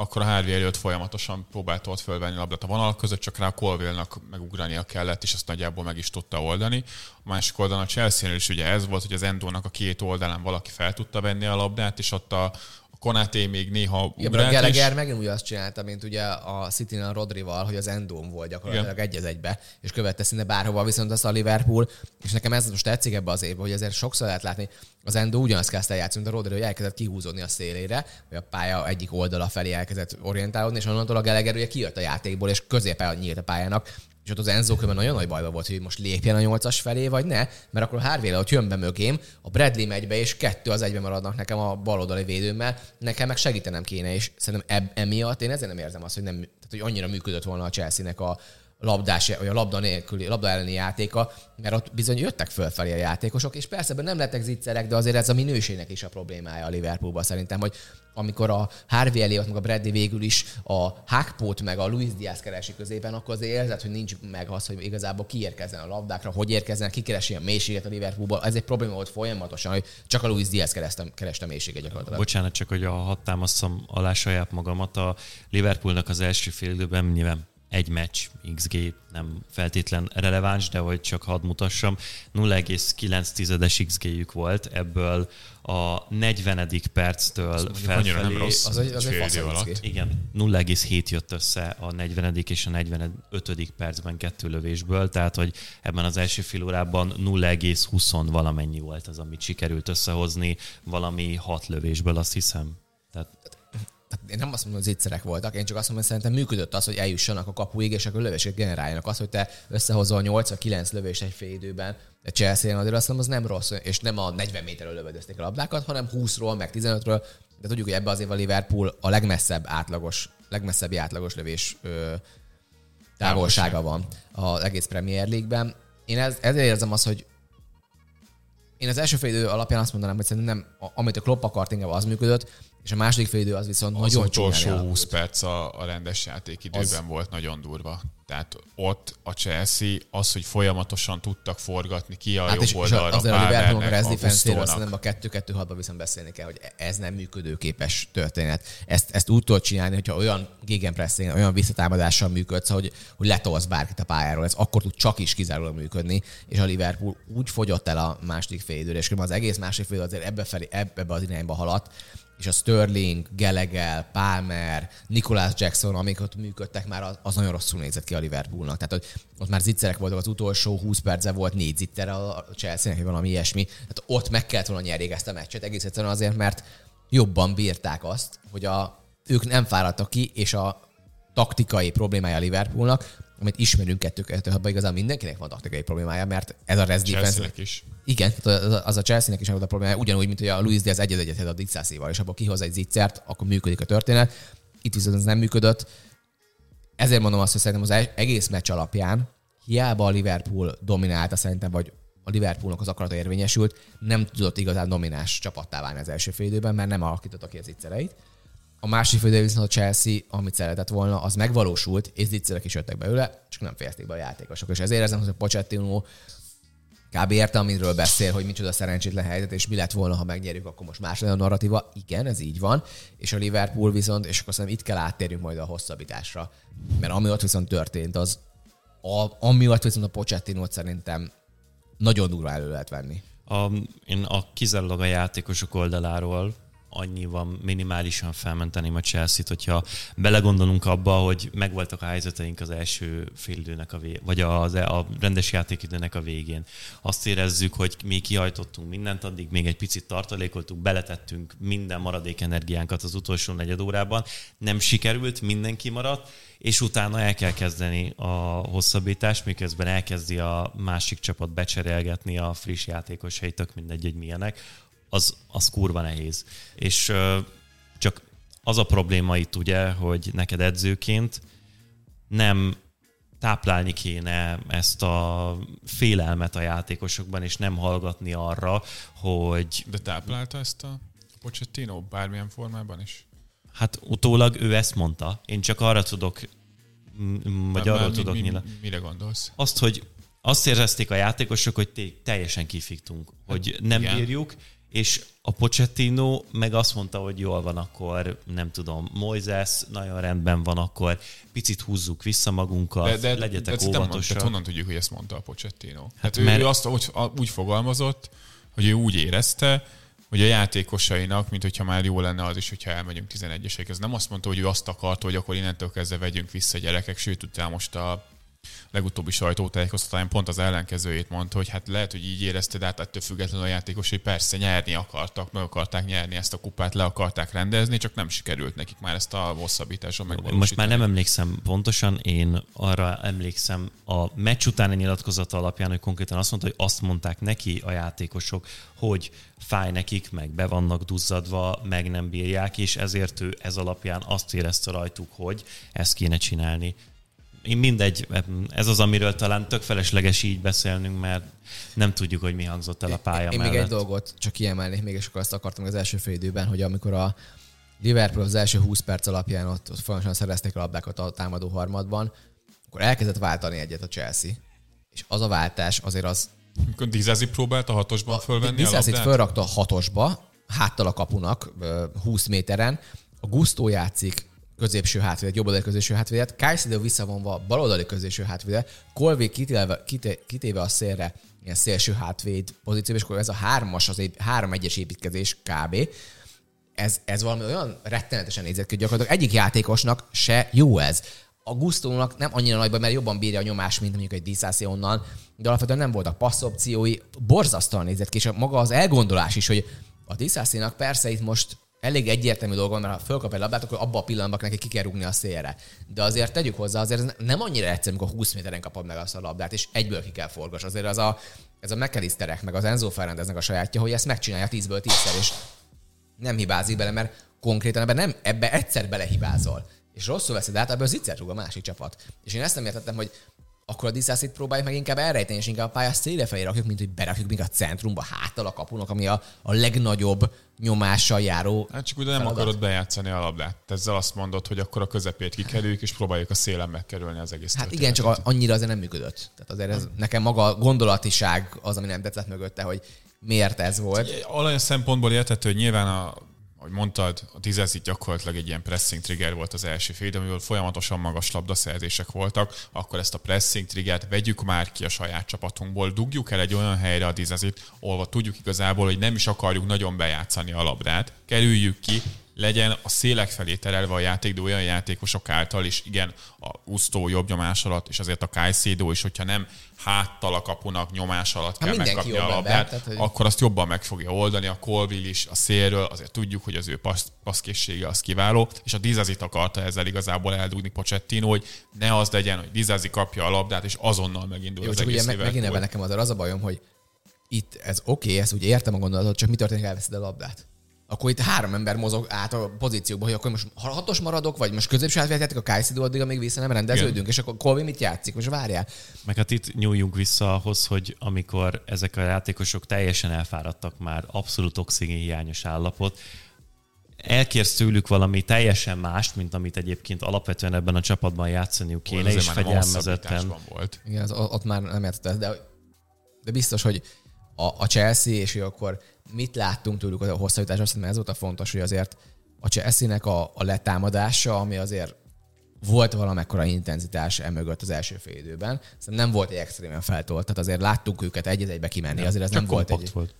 akkor a Harvey előtt folyamatosan próbált ott fölvenni labdát a vonal között, csak rá a Colville-nak megugrania kellett, és azt nagyjából meg is tudta oldani. A másik oldalon a Chelsea-nél is ugye ez volt, hogy az Endónak a két oldalán valaki fel tudta venni a labdát, és ott a Konaté még néha Igen, a. Gallagher megint úgy azt csinálta, mint ugye a city a Rodrival, hogy az Endón volt gyakorlatilag egy az egybe, és követte szinte bárhova, viszont azt a Liverpool, és nekem ez most tetszik ebbe az évben, hogy ezért sokszor lehet látni, az Endo ugyanazt kezdte játszani, mint a Rodri, hogy elkezdett kihúzódni a szélére, vagy a pálya egyik oldala felé elkezdett orientálódni, és onnantól a Gallagher ugye kijött a játékból, és középen nyílt a pályának, és ott az Enzo különben nagyon nagy bajban volt, hogy most lépjen a nyolcas felé, vagy ne, mert akkor a Harvey ott jön be mögém, a Bradley megy be, és kettő az egyben maradnak nekem a baloldali védőmmel, nekem meg segítenem kéne, és szerintem eb- emiatt én ezért nem érzem azt, hogy, nem, tehát, hogy annyira működött volna a Chelsea-nek a labdás, vagy a labda nélküli, labda elleni játéka, mert ott bizony jöttek fölfelé a játékosok, és persze ebben nem lettek zicserek, de azért ez a minőségnek is a problémája a Liverpoolban szerintem, hogy amikor a Harvey Elliott, meg a Bradley végül is a Hackpot meg a Luis Diaz keresi középen, akkor azért érzed, hogy nincs meg az, hogy igazából kiérkezzen a labdákra, hogy érkezzen, ki keresi a mélységet a Liverpoolból. Ez egy probléma volt folyamatosan, hogy csak a Luis Diaz kereste, kereste a mélységet gyakorlatilag. Bocsánat, csak hogy a hat támasztom alá saját magamat. A Liverpoolnak az első fél időben nyilván egy meccs XG nem feltétlen releváns, de hogy csak hadd mutassam, 0,9-es XG-jük volt, ebből a 40. perctől annyira nem felfelé... rossz. Az, egy- az egy fasz alatt. Igen, 0,7 jött össze a 40. és a 45. percben kettő lövésből, tehát hogy ebben az első fél órában 0,20 valamennyi volt az, amit sikerült összehozni, valami hat lövésből, azt hiszem. Tehát Tehát én nem azt mondom, hogy zicserek voltak, én csak azt mondom, hogy szerintem működött az, hogy eljussanak a kapuig, és akkor lövéseket generáljanak. Az, hogy te összehozol 8 vagy 9 lövést egy fél időben, de Chelsea-en azért azt mondom, az nem rossz, és nem a 40 méterről lövöldözték a labdákat, hanem 20-ról, meg 15-ről, de tudjuk, hogy ebbe az év a Liverpool a legmesszebb átlagos, legmesszebb átlagos lövés ö, távolsága van az egész Premier League-ben. Én ez, ezért érzem azt, hogy én az első fél idő alapján azt mondanám, hogy szerintem nem, a- amit a Klopp akart, inkább az működött, és a második fél idő az viszont Az nagyon utolsó csúnyán 20 elalakult. perc a, a rendes játékidőben Az- az... volt nagyon durva. Tehát ott a Chelsea az, hogy folyamatosan tudtak forgatni ki a Hát jobb és, és oldalra, azért a Liverpoolnak a rest defense-éről Gusto-nak. szerintem a 2-2-6-ban viszont beszélni kell, hogy ez nem működőképes történet. Ezt, ezt úgy tudod csinálni, hogyha olyan gegenpressing, olyan visszatámadással működsz, hogy, hogy letolsz bárkit a pályáról, ez akkor tud csak is kizárólag működni, és a Liverpool úgy fogyott el a második fél időre, és az egész második fél idő azért ebbe, felé, ebbe az irányba haladt, és a Sterling, Gallagher, Palmer, Nicholas Jackson, amik ott működtek már, az nagyon rosszul nézett ki a Liverpoolnak. Tehát hogy ott már zicserek voltak, az utolsó 20 perce volt négy zitter a Chelsea-nek, vagy valami ilyesmi. Tehát ott meg kellett volna nyerjék ezt a meccset, egész egyszerűen azért, mert jobban bírták azt, hogy a, ők nem fáradtak ki, és a taktikai problémája a Liverpoolnak, amit ismerünk kettő kettő hatban igazán mindenkinek van taktikai problémája, mert ez a rest defense is. igen, tehát az- a Chelsea-nek is volt a probléma, ugyanúgy, mint hogy a Luis Diaz egyet egyet a Dixászéval, és abból kihoz egy zicsert, akkor működik a történet. Itt viszont ez nem működött. Ezért mondom azt, hogy szerintem az egész meccs alapján hiába a Liverpool dominálta szerintem, vagy a Liverpoolnak az akarata érvényesült, nem tudott igazán domináns csapattá válni az első fél időben, mert nem alakította ki az zicsereit. A másik időben viszont a Chelsea, amit szeretett volna, az megvalósult, és zicserek is jöttek belőle, csak nem fejezték be a játékosok. És ezért érzem, hogy a Pochettino kb. érte, amiről beszél, hogy micsoda szerencsétlen helyzet, és mi lett volna, ha megnyerjük, akkor most más lenne a narratíva. Igen, ez így van. És a Liverpool viszont, és akkor szerintem itt kell áttérjünk majd a hosszabbításra. Mert ami ott viszont történt, az a, ami ott viszont a Pochettinót szerintem nagyon durva elő lehet venni. A, én a kizárólag a játékosok oldaláról annyiban minimálisan felmenteném a Chelsea-t, hogyha belegondolunk abba, hogy megvoltak a helyzeteink az első félidőnek a vé- vagy az, a rendes játékidőnek a végén. Azt érezzük, hogy mi kihajtottunk mindent, addig még egy picit tartalékoltunk, beletettünk minden maradék energiánkat az utolsó negyed órában, nem sikerült, mindenki maradt, és utána el kell kezdeni a hosszabbítást, miközben elkezdi a másik csapat becserélgetni a friss játékos helytök, mindegy, hogy milyenek, az, az kurva nehéz. És csak az a probléma itt ugye, hogy neked edzőként nem táplálni kéne ezt a félelmet a játékosokban, és nem hallgatni arra, hogy... De táplálta ezt a Pochettino bármilyen formában is? Hát utólag ő ezt mondta. Én csak arra tudok, vagy arra mi, tudok mi, nyilá... Mire gondolsz? Azt, hogy azt érezték a játékosok, hogy teljesen kifiktunk, hogy nem Igen. bírjuk, és a Pochettino meg azt mondta, hogy jól van, akkor nem tudom, Moises nagyon rendben van, akkor picit húzzuk vissza magunkat, de, de, legyetek de, óvatosak. De honnan tudjuk, hogy ezt mondta a Pochettino? Hát, hát mert... ő, ő azt úgy, úgy fogalmazott, hogy ő úgy érezte, hogy a játékosainak, mint hogyha már jó lenne az is, hogyha elmegyünk 11-esek. Ez nem azt mondta, hogy ő azt akarta, hogy akkor innentől kezdve vegyünk vissza gyerekek, sőt, utána most a legutóbbi sajtótájékoztatán pont az ellenkezőjét mondta, hogy hát lehet, hogy így érezte, de hát ettől függetlenül a játékosai persze nyerni akartak, meg akarták nyerni ezt a kupát, le akarták rendezni, csak nem sikerült nekik már ezt a hosszabbításon megvalósítani. Most már nem emlékszem pontosan, én arra emlékszem a meccs utáni nyilatkozata alapján, hogy konkrétan azt mondta, hogy azt mondták neki a játékosok, hogy fáj nekik, meg be vannak duzzadva, meg nem bírják, és ezért ő ez alapján azt érezte rajtuk, hogy ezt kéne csinálni én mindegy, ez az, amiről talán tök felesleges így beszélnünk, mert nem tudjuk, hogy mi hangzott el a pálya Én mellett. még egy dolgot csak kiemelnék, még és akkor azt akartam az első fél időben, hogy amikor a Liverpool az első 20 perc alapján ott, ott folyamatosan szerezték a labdákat a támadó harmadban, akkor elkezdett váltani egyet a Chelsea. És az a váltás azért az... Amikor Dizazi próbált a hatosban fölvenni Dizazi a labdát? fölrakta a hatosba, háttal a kapunak, 20 méteren, a Gusto játszik középső hátvédet, jobboldali középső hátvédet, Caicedo visszavonva baloldali középső hátvédet, Colvé kitéve, kitéve a szélre ilyen szélső hátvéd pozíció, és akkor ez a hármas, az egy három egyes építkezés kb. Ez, ez valami olyan rettenetesen nézett ki, hogy gyakorlatilag egyik játékosnak se jó ez. A Gusztónak nem annyira nagyban, mert jobban bírja a nyomás, mint mondjuk egy Diszászé onnan, de alapvetően nem voltak passzopciói, borzasztóan nézett ki, és maga az elgondolás is, hogy a Diszászénak persze itt most elég egyértelmű mert ha fölkap egy labdát, akkor abban a pillanatban neki ki kell rúgni a szélre. De azért tegyük hozzá, azért nem annyira egyszerű, amikor 20 méteren kapod meg azt a labdát, és egyből ki kell forgas. Azért az a, ez a McAllisterek, meg az Enzo Ferrandeznek a sajátja, hogy ezt megcsinálja 10-ből 10-szer, és nem hibázik bele, mert konkrétan ebbe, nem, ebbe egyszer belehibázol. És rosszul veszed át, ebből az rúg a másik csapat. És én ezt nem értettem, hogy akkor a diszászit próbáljuk meg inkább elrejteni, és inkább a pálya széle felé rakjuk, mint hogy berakjuk még a centrumba, háttal a kapunak, ami a, a legnagyobb nyomással járó. Hát csak ugye nem feladat. akarod bejátszani a labdát. Ezzel azt mondod, hogy akkor a közepét kikerüljük, és próbáljuk a szélen megkerülni az egész Hát igen, csak annyira azért nem működött. Tehát azért ez, nekem maga a gondolatiság az, ami nem tetszett mögötte, hogy miért ez volt. Olyan szempontból értető, hogy nyilván a ahogy mondtad, a Dizezi gyakorlatilag egy ilyen pressing trigger volt az első fél, amiből folyamatosan magas labdaszerzések voltak, akkor ezt a pressing triggert vegyük már ki a saját csapatunkból, dugjuk el egy olyan helyre a Dizezit, ahol tudjuk igazából, hogy nem is akarjuk nagyon bejátszani a labdát, kerüljük ki, legyen a szélek felé terelve a játék, de olyan játékosok által is, igen, a Usztó jobb nyomás alatt, és azért a Kajszédó is, hogyha nem háttal a kapunak nyomás alatt kell megkapni a labdát, tehát, hogy... akkor azt jobban meg fogja oldani. A Colville is a szélről, azért tudjuk, hogy az ő passz, passzkészsége az kiváló, és a Dizazit akarta ezzel igazából eldugni Pochettino, hogy ne az legyen, hogy Dizazi kapja a labdát, és azonnal megindul Jó, az egész ugye megint ebben nekem az, az a bajom, hogy itt ez oké, okay, ezt úgy értem a gondolatot, csak mi történik, elveszed a labdát? Akkor itt három ember mozog át a pozícióba, hogy akkor most hatos maradok, vagy most középső átvétetek a Kajszidó addig, amíg vissza nem rendeződünk, Igen. és akkor Colby mit játszik, most várjál. Meg hát itt nyúljunk vissza ahhoz, hogy amikor ezek a játékosok teljesen elfáradtak már, abszolút oxigénhiányos állapot, elkérsz tőlük valami teljesen mást, mint amit egyébként alapvetően ebben a csapatban játszaniuk kéne, és fegyelmezetten. Volt. Igen, az, ott már nem értettem, de, de biztos, hogy a, a Chelsea, és hogy akkor mit láttunk tőlük a hosszabbításban, mert ez volt a fontos, hogy azért a Chelsea-nek a, a letámadása, ami azért volt valamekkora intenzitás emögött az első fél időben. Szerintem nem volt egy extrémen feltolt, tehát azért láttuk őket egy egybe kimenni, azért ez nem volt egy... Volt.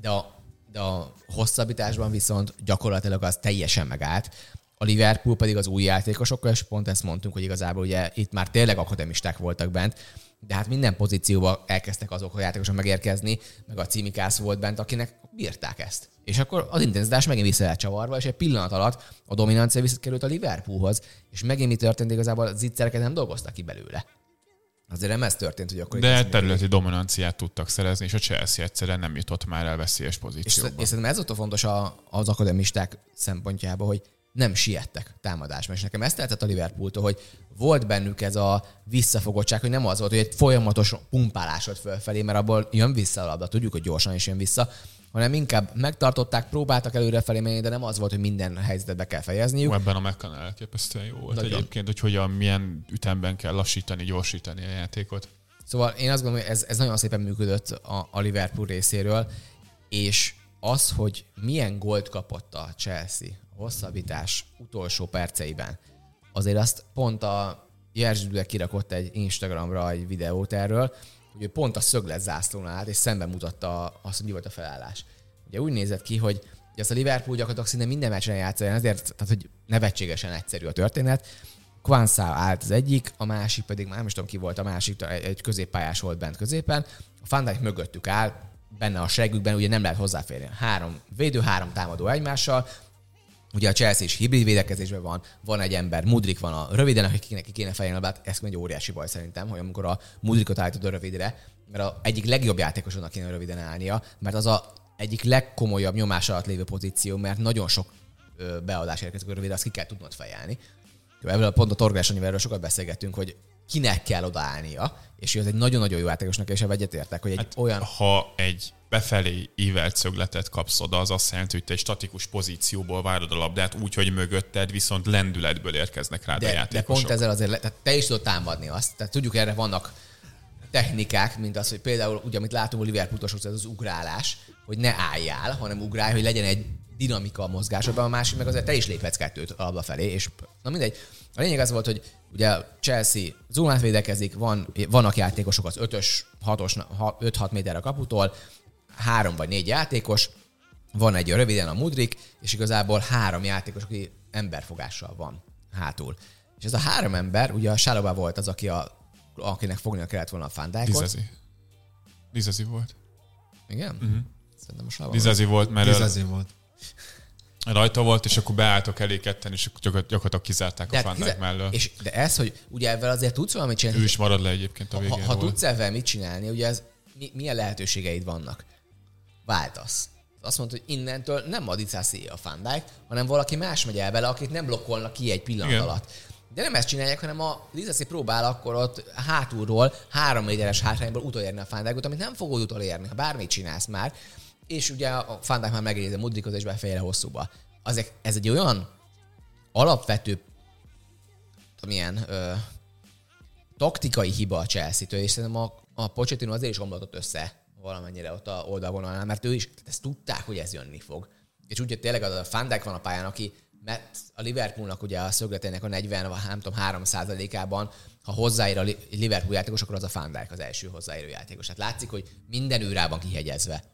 De a, de a hosszabbításban viszont gyakorlatilag az teljesen megállt. A Liverpool pedig az új játékosokkal, és pont ezt mondtunk, hogy igazából ugye itt már tényleg akademisták voltak bent, de hát minden pozícióba elkezdtek azok a játékosok megérkezni, meg a címikász volt bent, akinek bírták ezt. És akkor az intenzitás megint vissza lett csavarva, és egy pillanat alatt a dominancia visszakerült a Liverpoolhoz, és megint mi történt igazából, a zicsereket nem dolgoztak ki belőle. Azért nem ez történt, hogy akkor... De területi dominanciát tudtak szerezni, és a Chelsea egyszerűen nem jutott már el veszélyes pozícióba. És, és szerintem ez ott a fontos a, az akademisták szempontjából, hogy nem siettek támadásban. És nekem ezt lehetett a Liverpooltól, hogy volt bennük ez a visszafogottság, hogy nem az volt, hogy egy folyamatos pumpálás volt fölfelé, mert abból jön vissza a labda, tudjuk, hogy gyorsan is jön vissza, hanem inkább megtartották, próbáltak előrefelé menni, de nem az volt, hogy minden helyzetet be kell fejezniük. Ebben a McCann elképesztően jó volt Nagyon. egyébként, hogy hogyan, milyen ütemben kell lassítani, gyorsítani a játékot. Szóval én azt gondolom, hogy ez, ez nagyon szépen működött a, a Liverpool részéről, és az, hogy milyen gólt kapott a Chelsea hosszabbítás utolsó perceiben, azért azt pont a Jerzy Dudek kirakott egy Instagramra egy videót erről, hogy ő pont a szöglet zászlónál állt, és szemben mutatta azt, hogy mi volt a felállás. Ugye úgy nézett ki, hogy ezt a Liverpool gyakorlatilag szinte minden meccsen játszani, ezért, tehát hogy nevetségesen egyszerű a történet. Kwanza állt az egyik, a másik pedig, már nem is tudom ki volt a másik, egy középpályás volt bent középen. A Van Dijk mögöttük áll, benne a segükben, ugye nem lehet hozzáférni. Három védő, három támadó egymással, Ugye a Chelsea is hibrid védekezésben van, van egy ember, Mudrik van a röviden, akinek ki kéne fejelni a labdát, ez egy óriási baj szerintem, hogy amikor a Mudrikot állítod a rövidre, mert a egyik legjobb játékosodnak kéne röviden állnia, mert az a egyik legkomolyabb nyomás alatt lévő pozíció, mert nagyon sok beadás érkezik a rövidre, azt ki kell tudnod fejelni. Ebből a pont a Torgás erről sokat beszélgettünk, hogy kinek kell odaállnia, és ez egy nagyon-nagyon jó játékosnak, és egyetértek, hogy egy hát, olyan... Ha egy befelé ívelt szögletet kapsz oda, az azt jelenti, hogy te egy statikus pozícióból várod a labdát, úgy, hogy mögötted viszont lendületből érkeznek de, a játékosok. De pont ezzel azért, tehát te is tudod támadni azt. Tehát tudjuk, erre vannak technikák, mint az, hogy például, ugye, amit látunk a Liverpool ez az ugrálás, hogy ne álljál, hanem ugrálj, hogy legyen egy dinamika a mozgásodban, a másik meg azért te is léphetsz kettőt a labda felé, és na mindegy. A lényeg az volt, hogy ugye Chelsea zónát védekezik, van, vannak játékosok az 5-ös, 6-os, 5-6 méter a kaputól, három vagy négy játékos, van egy röviden a Mudrik, és igazából három játékos, aki emberfogással van hátul. És ez a három ember, ugye a Sálobá volt az, aki a, akinek fognia kellett volna a Fandijkot. Dizazi. Dizazi volt. Igen? Uh-huh. Szerintem a Sálobá Dizazi volt, mert Dizazi volt. Rajta volt, és akkor beálltok elé ketten, és gyakorlatilag kizárták de a Fandijk kizár... mellől. És, de ez, hogy ugye ezzel azért tudsz valamit csinálni. Ő is marad le egyébként a végén. Ha, ha tudsz ezzel mit csinálni, ugye ez, mi, milyen lehetőségeid vannak? váltasz. Azt mondta, hogy innentől nem a Dicászi a Fandijk, hanem valaki más megy el vele, akit nem blokkolnak ki egy pillanat Igen. alatt. De nem ezt csinálják, hanem a Dicászi próbál akkor ott hátulról, három méteres hátrányból utolérni a Fandijkot, amit nem fogod utolérni, ha bármit csinálsz már. És ugye a Fandijk már megérzi a Mudrikot és befejezte hosszúba. Azért ez egy olyan alapvető milyen ö, taktikai hiba a Chelsea-től, és szerintem a, a Pochettino azért is omlatott össze valamennyire ott a oldalvonalnál, mert ő is, tehát ezt tudták, hogy ez jönni fog. És úgy, hogy tényleg az a Fandek van a pályán, aki mert a Liverpoolnak ugye a szögletének a 40, vagy nem tudom, 3 ában ha hozzáér a Liverpool játékos, akkor az a Fandek az első hozzáérő játékos. Hát látszik, hogy minden őrában kihegyezve.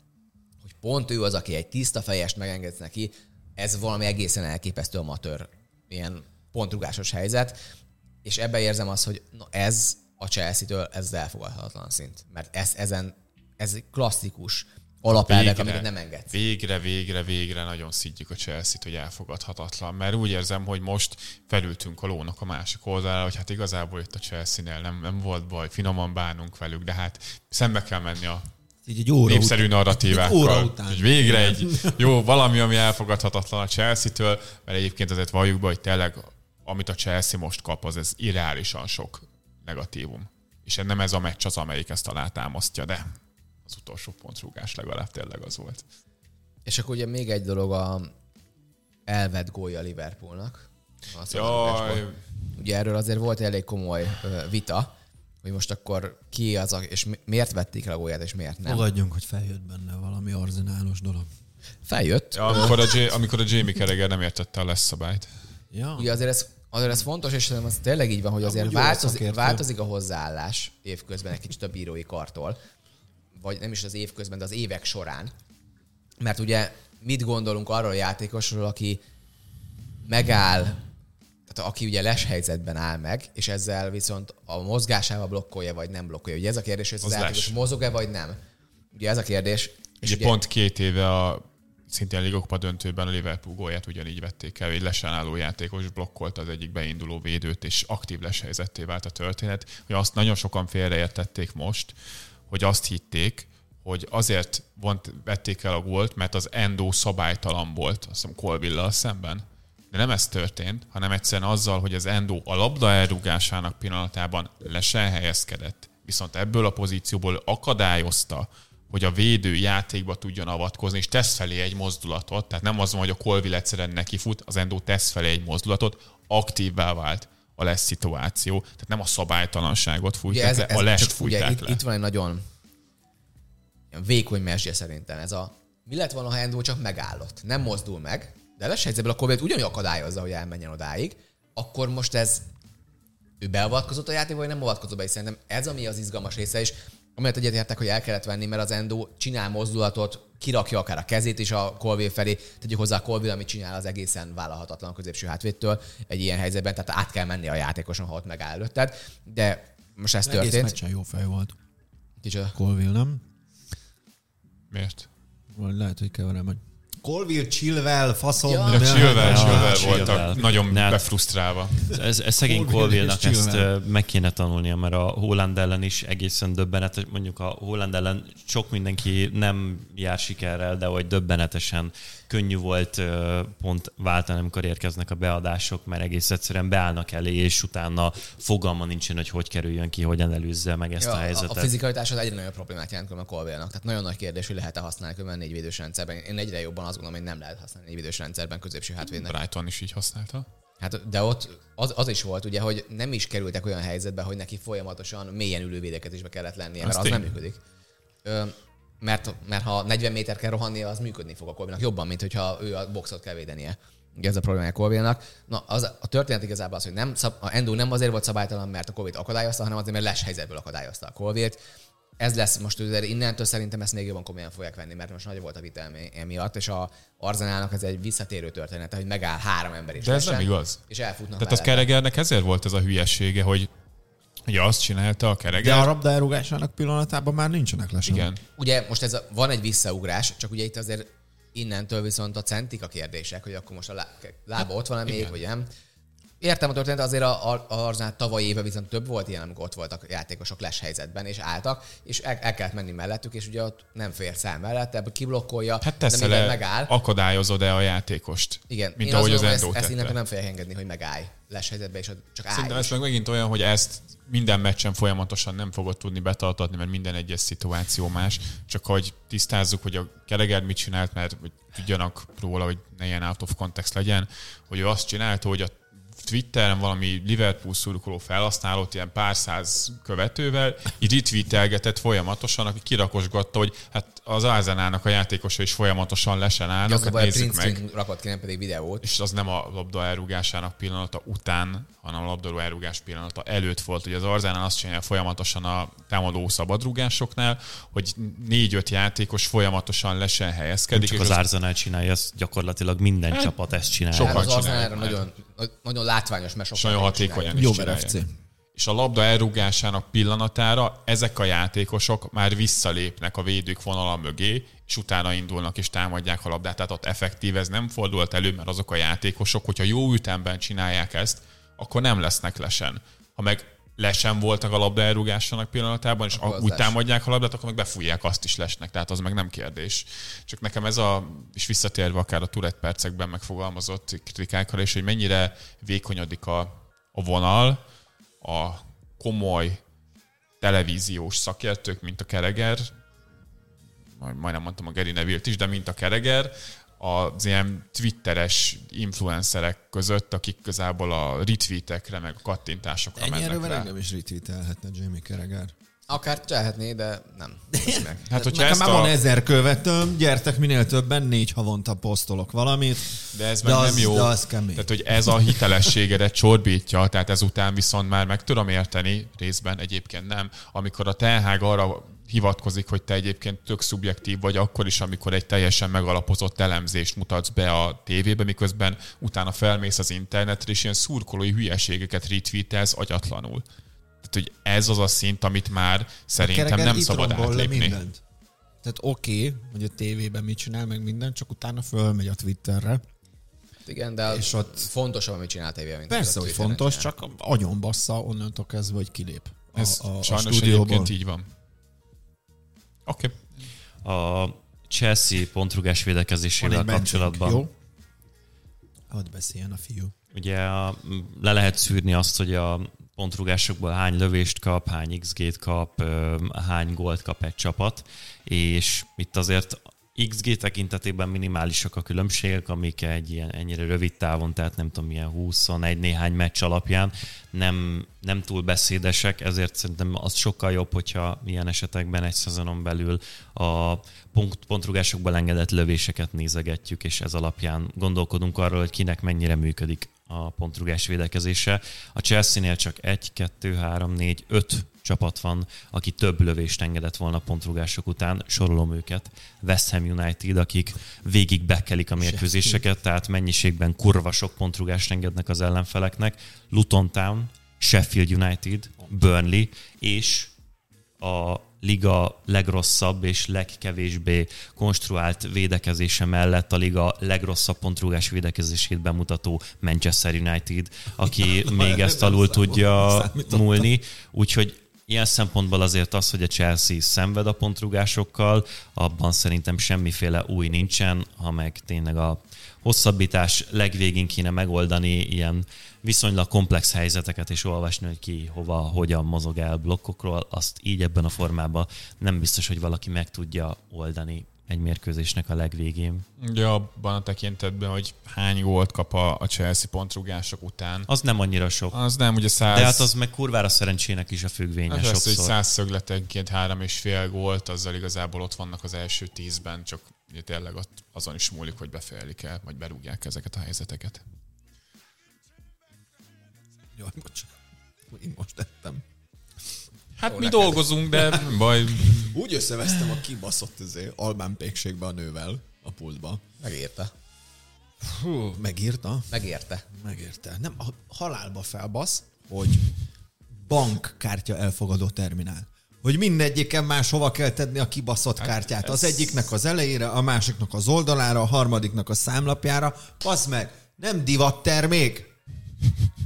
Pont ő az, aki egy tiszta fejest megengedsz neki, ez valami egészen elképesztő amatőr, ilyen pontrugásos helyzet, és ebben érzem azt, hogy na ez a Chelsea-től ez elfogadhatatlan szint. Mert ez, ezen ez klasszikus alapelvek, amiket nem engedsz. Végre, végre, végre nagyon szidjuk a Chelsea-t, hogy elfogadhatatlan, mert úgy érzem, hogy most felültünk a lónak a másik oldalára, hogy hát igazából itt a Chelsea-nél nem, nem volt baj, finoman bánunk velük, de hát szembe kell menni a így egy óra népszerű után. narratívákkal. Egy óra után. Hogy végre egy jó, valami, ami elfogadhatatlan a Chelsea-től, mert egyébként azért valljuk be, hogy tényleg amit a Chelsea most kap, az ez irreálisan sok negatívum. És nem ez a meccs az, amelyik ezt alátámasztja, de az utolsó pontrúgás legalább tényleg az volt. És akkor ugye még egy dolog a elvett gólya Liverpoolnak. Jaj. Ugye erről azért volt elég komoly vita, hogy most akkor ki az, a, és miért vették le a gólját, és miért nem. Fogadjunk, hogy feljött benne valami arzenálos dolog. Feljött. Ja, amikor, a J- amikor a Jamie Carragher nem értette a lesz szabályt. Ja. Ugye azért ez, azért ez fontos, és szerintem az tényleg így van, hogy azért változik, változik a hozzáállás évközben egy kicsit a bírói kartól vagy nem is az év közben, de az évek során. Mert ugye mit gondolunk arról a játékosról, aki megáll, tehát aki ugye les helyzetben áll meg, és ezzel viszont a mozgásával blokkolja, vagy nem blokkolja. Ugye ez a kérdés, hogy ez az, az játékos mozog-e, vagy nem. Ugye ez a kérdés. És ugye, ugye pont két éve a szintén Ligokpa döntőben a Liverpool gólját ugyanígy vették el, egy lesen álló játékos blokkolt az egyik beinduló védőt, és aktív leshelyzetté vált a történet. Hogy azt nagyon sokan félreértették most, hogy azt hitték, hogy azért vont, vették el a gólt, mert az Endo szabálytalan volt, azt hiszem Colville szemben. De nem ez történt, hanem egyszerűen azzal, hogy az Endo a labda elrúgásának pillanatában lesen helyezkedett. Viszont ebből a pozícióból akadályozta, hogy a védő játékba tudjon avatkozni, és tesz felé egy mozdulatot, tehát nem az van, hogy a Colville egyszerűen neki fut, az Endo tesz felé egy mozdulatot, aktívvá vált a lesz szituáció. Tehát nem a szabálytalanságot fújták ez, le, ez a lest fújták ugye, le. Itt, itt van egy nagyon vékony mesdje szerintem. Ez a mi lett volna, ha Endo csak megállott? Nem mozdul meg, de lesz helyzetben a Colville ugyanúgy akadályozza, hogy elmenjen odáig, akkor most ez ő beavatkozott a játékba, vagy nem avatkozott be, és szerintem ez ami az izgalmas része, és amelyet egyetértek, hogy el kellett venni, mert az Endo csinál mozdulatot, kirakja akár a kezét is a Colville felé, tegyük hozzá a Colville, amit csinál, az egészen vállalhatatlan középső hátvédtől egy ilyen helyzetben, tehát át kell menni a játékoson, ha ott megáll előtted, de most ez Egész történt. meccsen jó fej volt. Kicsoda. Colville, nem? Miért? Vagy lehet, hogy keverem, hogy Colville, Chilwell, faszom. Ja. De Chilwell, Ja, Chilwell Chilwell. voltak nagyon Ne. befrusztrálva. Ez, ez szegény Colville Colville-nak ezt Chilwell. meg kéne tanulnia, mert a Holland ellen is egészen döbbenetes, mondjuk a Holland ellen sok mindenki nem jár sikerrel, de hogy döbbenetesen könnyű volt pont váltani, amikor érkeznek a beadások, mert egész egyszerűen beállnak elé, és utána fogalma nincsen, hogy hogy kerüljön ki, hogyan előzze meg ezt Ja, a helyzetet. a fizikalitás az egyre nagyobb problémát jelent a Colville-nak. Tehát nagyon nagy kérdés, hogy lehet-e használni különben négy védős rendszerben. Én egyre jobban azt gondolom, hogy nem lehet használni négy védős rendszerben középső hátvédnek. Brighton is így használta. Hát, de ott az, az, is volt, ugye, hogy nem is kerültek olyan helyzetbe, hogy neki folyamatosan mélyen ülő védekezésbe kellett lennie, mert Az nem működik. Ö, mert, mert ha 40 méter kell rohannia, az működni fog a Colville-nak jobban, mint hogyha ő a boxot kell védenie. Ugye ez a probléma a Colville-nak. Na, az, a történet igazából az, hogy nem, szab, a Endo nem azért volt szabálytalan, mert a Colville akadályozta, hanem azért, mert les helyzetből akadályozta a Colville-t. Ez lesz most innentől szerintem ezt még jobban komolyan fogják venni, mert most nagy volt a vita emi- emiatt, és a Arzenálnak ez egy visszatérő története, hogy megáll három ember is. De ez nem lesen, igaz. És elfutnak Tehát az. Keregernek ezért volt ez a hülyesége, hogy ugye azt csinálta a De Kereger. a labda elrugásának pillanatában már nincsenek lesen. Igen. Ugye most ez a, van egy visszaugrás, csak ugye itt azért innentől viszont a centik a kérdések, hogy akkor most a lá- lába ott van-e még, vagy nem. Értem a történet, azért a, a, a Arzenál tavaly éve viszont több volt ilyen, amikor ott voltak játékosok les helyzetben, és álltak, és el, el kellett menni mellettük, és ugye ott nem fér szám mellett, ebből kiblokkolja, Hát de -e, megáll. akadályozod-e a játékost? Igen, Mint én ahogy az gondolom, Endo ezt, ezt nem fogják engedni, hogy megállj les helyzetben, és csak állj. Szerintem ez meg megint olyan, hogy ezt minden meccsen folyamatosan nem fogod tudni betartatni, mert minden egyes szituáció más. Csak hogy tisztázzuk, hogy a Kereger mit csinált, mert hogy tudjanak róla, hogy ne ilyen out of context legyen, hogy ő azt csinálta, hogy a Twitteren valami Liverpool szurkoló felhasználót ilyen pár száz követővel, így retweetelgetett folyamatosan, aki kirakosgatta, hogy hát az Arzenának a játékosa is folyamatosan lesen állnak, az a hát nézzük meg rakott ki, nem pedig videót. és az nem a labda elrúgásának pillanata után, hanem a labdarú elrúgás pillanata előtt volt. hogy az Arzánál azt csinálja folyamatosan a támadó szabadrúgásoknál, hogy négy-öt játékos folyamatosan lesen helyezkedik. Csak és az Arsenal csinálja, ezt gyakorlatilag minden Hát, csapat ezt csinálja. sokan Hát az már. nagyon, nagyon látványos, mert és sokan nagyon hatékonyan is Jó. FC. És a labda elrúgásának pillanatára ezek a játékosok már visszalépnek a védők vonala mögé, és utána indulnak és támadják a labdát. Tehát ott effektív ez nem fordult elő, mert azok a játékosok, hogyha jó ütemben csinálják ezt, akkor nem lesznek lesen. Ha meg lesen voltak a labda elrúgásának pillanatában, és Akkor úgy támadják a labdát, akkor meg befújják azt is lesnek, tehát az meg nem kérdés. Csak nekem ez a, és visszatérve akár a Tourette percekben megfogalmazott kritikákra, és hogy mennyire vékonyodik a, a vonal, a komoly televíziós szakértők, mint a Kereger, majd- majdnem mondtam a Geri Neville-t is, de mint a Kereger, az ilyen twitteres influencerek között, akik igazából a retweetekre, meg a kattintásokra Ennyi mennek erővel rá. engem is retweetelhetne Jamie Carragher. Akár cselhetné, de nem. Hát, hogyha Nekem ezt már van a, ezer követőm, gyertek minél többen, négy havonta posztolok valamit. de ez De meg az- nem jó. de az kemény. Tehát, hogy ez a hitelességedet csorbítja, tehát ezután viszont már meg tudom érteni, részben egyébként nem, amikor a telhág arra hivatkozik, hogy te egyébként tök szubjektív vagy akkor is, amikor egy teljesen megalapozott elemzést mutatsz be a tévébe, miközben utána felmész az internetre, és ilyen szurkolói hülyeségeket retweetelsz agyatlanul. Tehát, hogy ez az a szint, amit már szerintem nem szabad átlépni. mindent. Tehát oké, okay, hogy a tévében mit csinál, meg minden, csak utána fölmegy a Twitterre. Igen, de És ott- fontosabb, amit csinál a tévében. mint Persze, a hogy fontos, csinál. csak agyon bassza onnantól kezdve, hogy kilép a, Ez a, a sajnos stúdióból. egyébként így van. Oké. Okay. A Chelsea pontrugás védekezésével kapcsolatban. Jó? Hadd beszéljen a fiú. Ugye a, le lehet szűrni azt, hogy a pontrugásokból hány lövést kap, hány XG-t kap, hány gólt kap egy csapat, és itt azért XG tekintetében minimálisak a különbségek, amik egy ilyen ennyire rövid távon, tehát nem tudom, milyen 21 néhány meccs alapján nem, nem túl beszédesek, ezért szerintem az sokkal jobb, hogyha ilyen esetekben egy szezonon belül a pont, pontrugásokból engedett lövéseket nézegetjük, és ez alapján gondolkodunk arról, hogy kinek mennyire működik a pontrugás védekezése. A Chelsea-nél csak 1, 2, 3, 4, 5 csapat van, aki több lövést engedett volna pontrugások után, sorolom őket. West Ham United, akik végig bekelik a mérkőzéseket, tehát mennyiségben kurva sok pontrugást engednek az ellenfeleknek. Luton Town, Sheffield United, Burnley, és a liga legrosszabb és legkevésbé konstruált védekezése mellett a liga legrosszabb pontrúgás védekezését bemutató Manchester United, aki még ezt alul tudja múlni. Úgyhogy ilyen szempontból azért az, hogy a Chelsea szenved a pontrúgásokkal, abban szerintem semmiféle új nincsen, ha meg tényleg a hosszabbítás legvégén kéne megoldani ilyen viszonylag komplex helyzeteket, és olvasni, hogy ki hova, hogyan mozog el blokkokról, azt így ebben a formában nem biztos, hogy valaki meg tudja oldani egy mérkőzésnek a legvégén. Ja, abban a tekintetben, hogy hány gólt kap a, a Chelsea pontrugások után. Az nem annyira sok. Az nem, ugye száz... De hát az meg kurvára szerencsének is a függvénye az hogy sokszor. száz szögletenként három és fél gólt, azzal igazából ott vannak az első tízben, csak ugye tényleg ott azon is múlik, hogy befejelik el, vagy berúgják ezeket a helyzeteket. Jaj, bocs. Én most ettem. Hát mi dolgozunk, de baj. Úgy összevesztem a kibaszott izé, albán pékségbe a nővel a pultba. Megérte. Hú, megírta? Megérte. Megérte. Nem, a halálba felbasz, hogy bankkártya elfogadó terminál. Hogy mindegyiken máshova kell tenni a kibaszott kártyát. Az egyiknek az elejére, a másiknak az oldalára, a harmadiknak a számlapjára. Basz meg, nem divat termék.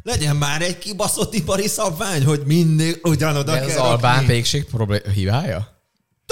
Legyen már egy kibaszott ipari szabvány, hogy mindig ugyanoda De ez kell az albán rakni. pékség problé- hibája?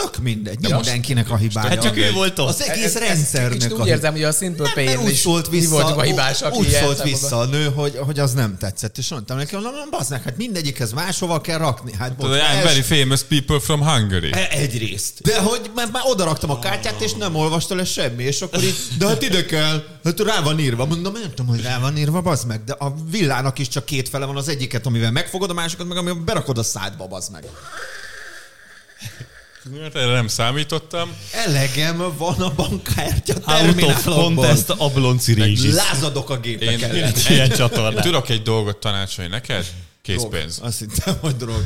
Tök mindegy, mindenkinek a hibája. Hát csak ő volt ott. Az egész Ez- ez rendszernek Kicsit a úgy érzem, hogy a Simple nem, mert Pain úgy is szólt vissza, voltunk a hibás, aki úgy szólt vissza a nő, hogy, hogy az nem tetszett, és mondtam neki, hogy nem, bazd meg, hát mindegyikhez máshova kell rakni. Hát bocs, I'm very famous people from Hungary. E- Egyrészt. De hogy már, már oda raktam a kártyát, és nem olvasta le semmi, és akkor így, de hát ide kell, hát rá van írva. Mondom, nem tudom, hogy rá van írva, bazd meg, de a villának is csak két fele van, az egyiket, amivel megfogod, a másikat meg, amivel berakod a szádba, bazd meg. Hát erre nem számítottam. Elegem van a bankkártya Out of terminálokból. contest ablonci rézsis. Lázadok a gépek Én, ellen. én, Ilyen csatornán. tudok egy dolgot tanácsolni neked? Készpénz. Azt hittem, hogy drog.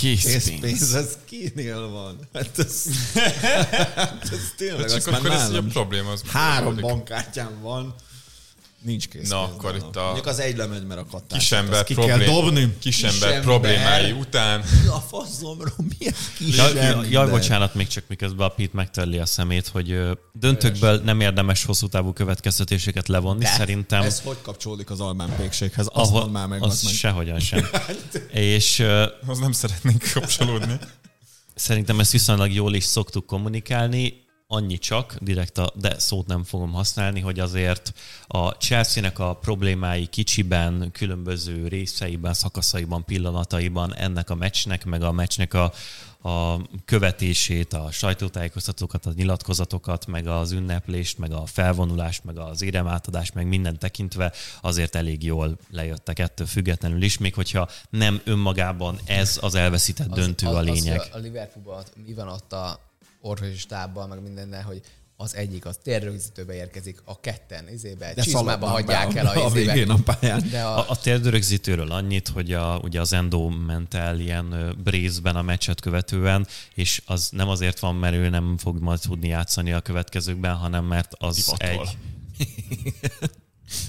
Készpénz. Készpénz, ez kinél van? Hát ez, hát ez tényleg, Csak azt már akkor ez a probléma. Az Három bankkártyám van, nincs készpénz. Na, akkor itt a Mondjuk az egy lemegy, mert a kattás. Kisember, ki kell problém, dobni. kisember problémái után. Mi a faszomról? Milyen Ja, kisember? ja, jaj, bocsánat, még csak miközben a Pete megtörli a szemét, hogy döntőkből nem érdemes hosszú távú következtetéseket levonni. De, Szerintem Ez hogy kapcsolódik az albán pékséghez? Azt ahol, már meg, az meg. sehogyan sem. És ö, Az nem szeretnénk kapcsolódni. Szerintem ezt viszonylag jól is szoktuk kommunikálni, annyi csak, direkt a de szót nem fogom használni, hogy azért a Chelsea-nek a problémái kicsiben, különböző részeiben, szakaszaiban, pillanataiban ennek a meccsnek, meg a meccsnek a, a követését, a sajtótájékoztatókat, a nyilatkozatokat, meg az ünneplést, meg a felvonulást, meg az éremátadást, meg minden tekintve azért elég jól lejöttek ettől függetlenül is, még hogyha nem önmagában ez az elveszített döntő a lényeg. Az, a Liverpoolban mi van ott a orvosi stábban, meg mindennel, hogy az egyik az térrögzítőbe érkezik, a ketten izébe, De csizmába hagyják be el a, a a végén a pályán. De A, a, a térdörögzítőről annyit, hogy a, ugye az Endo ment el ilyen brészben a meccset követően, és az nem azért van, mert ő nem fog majd tudni játszani a következőkben, hanem mert az Divatol. egy...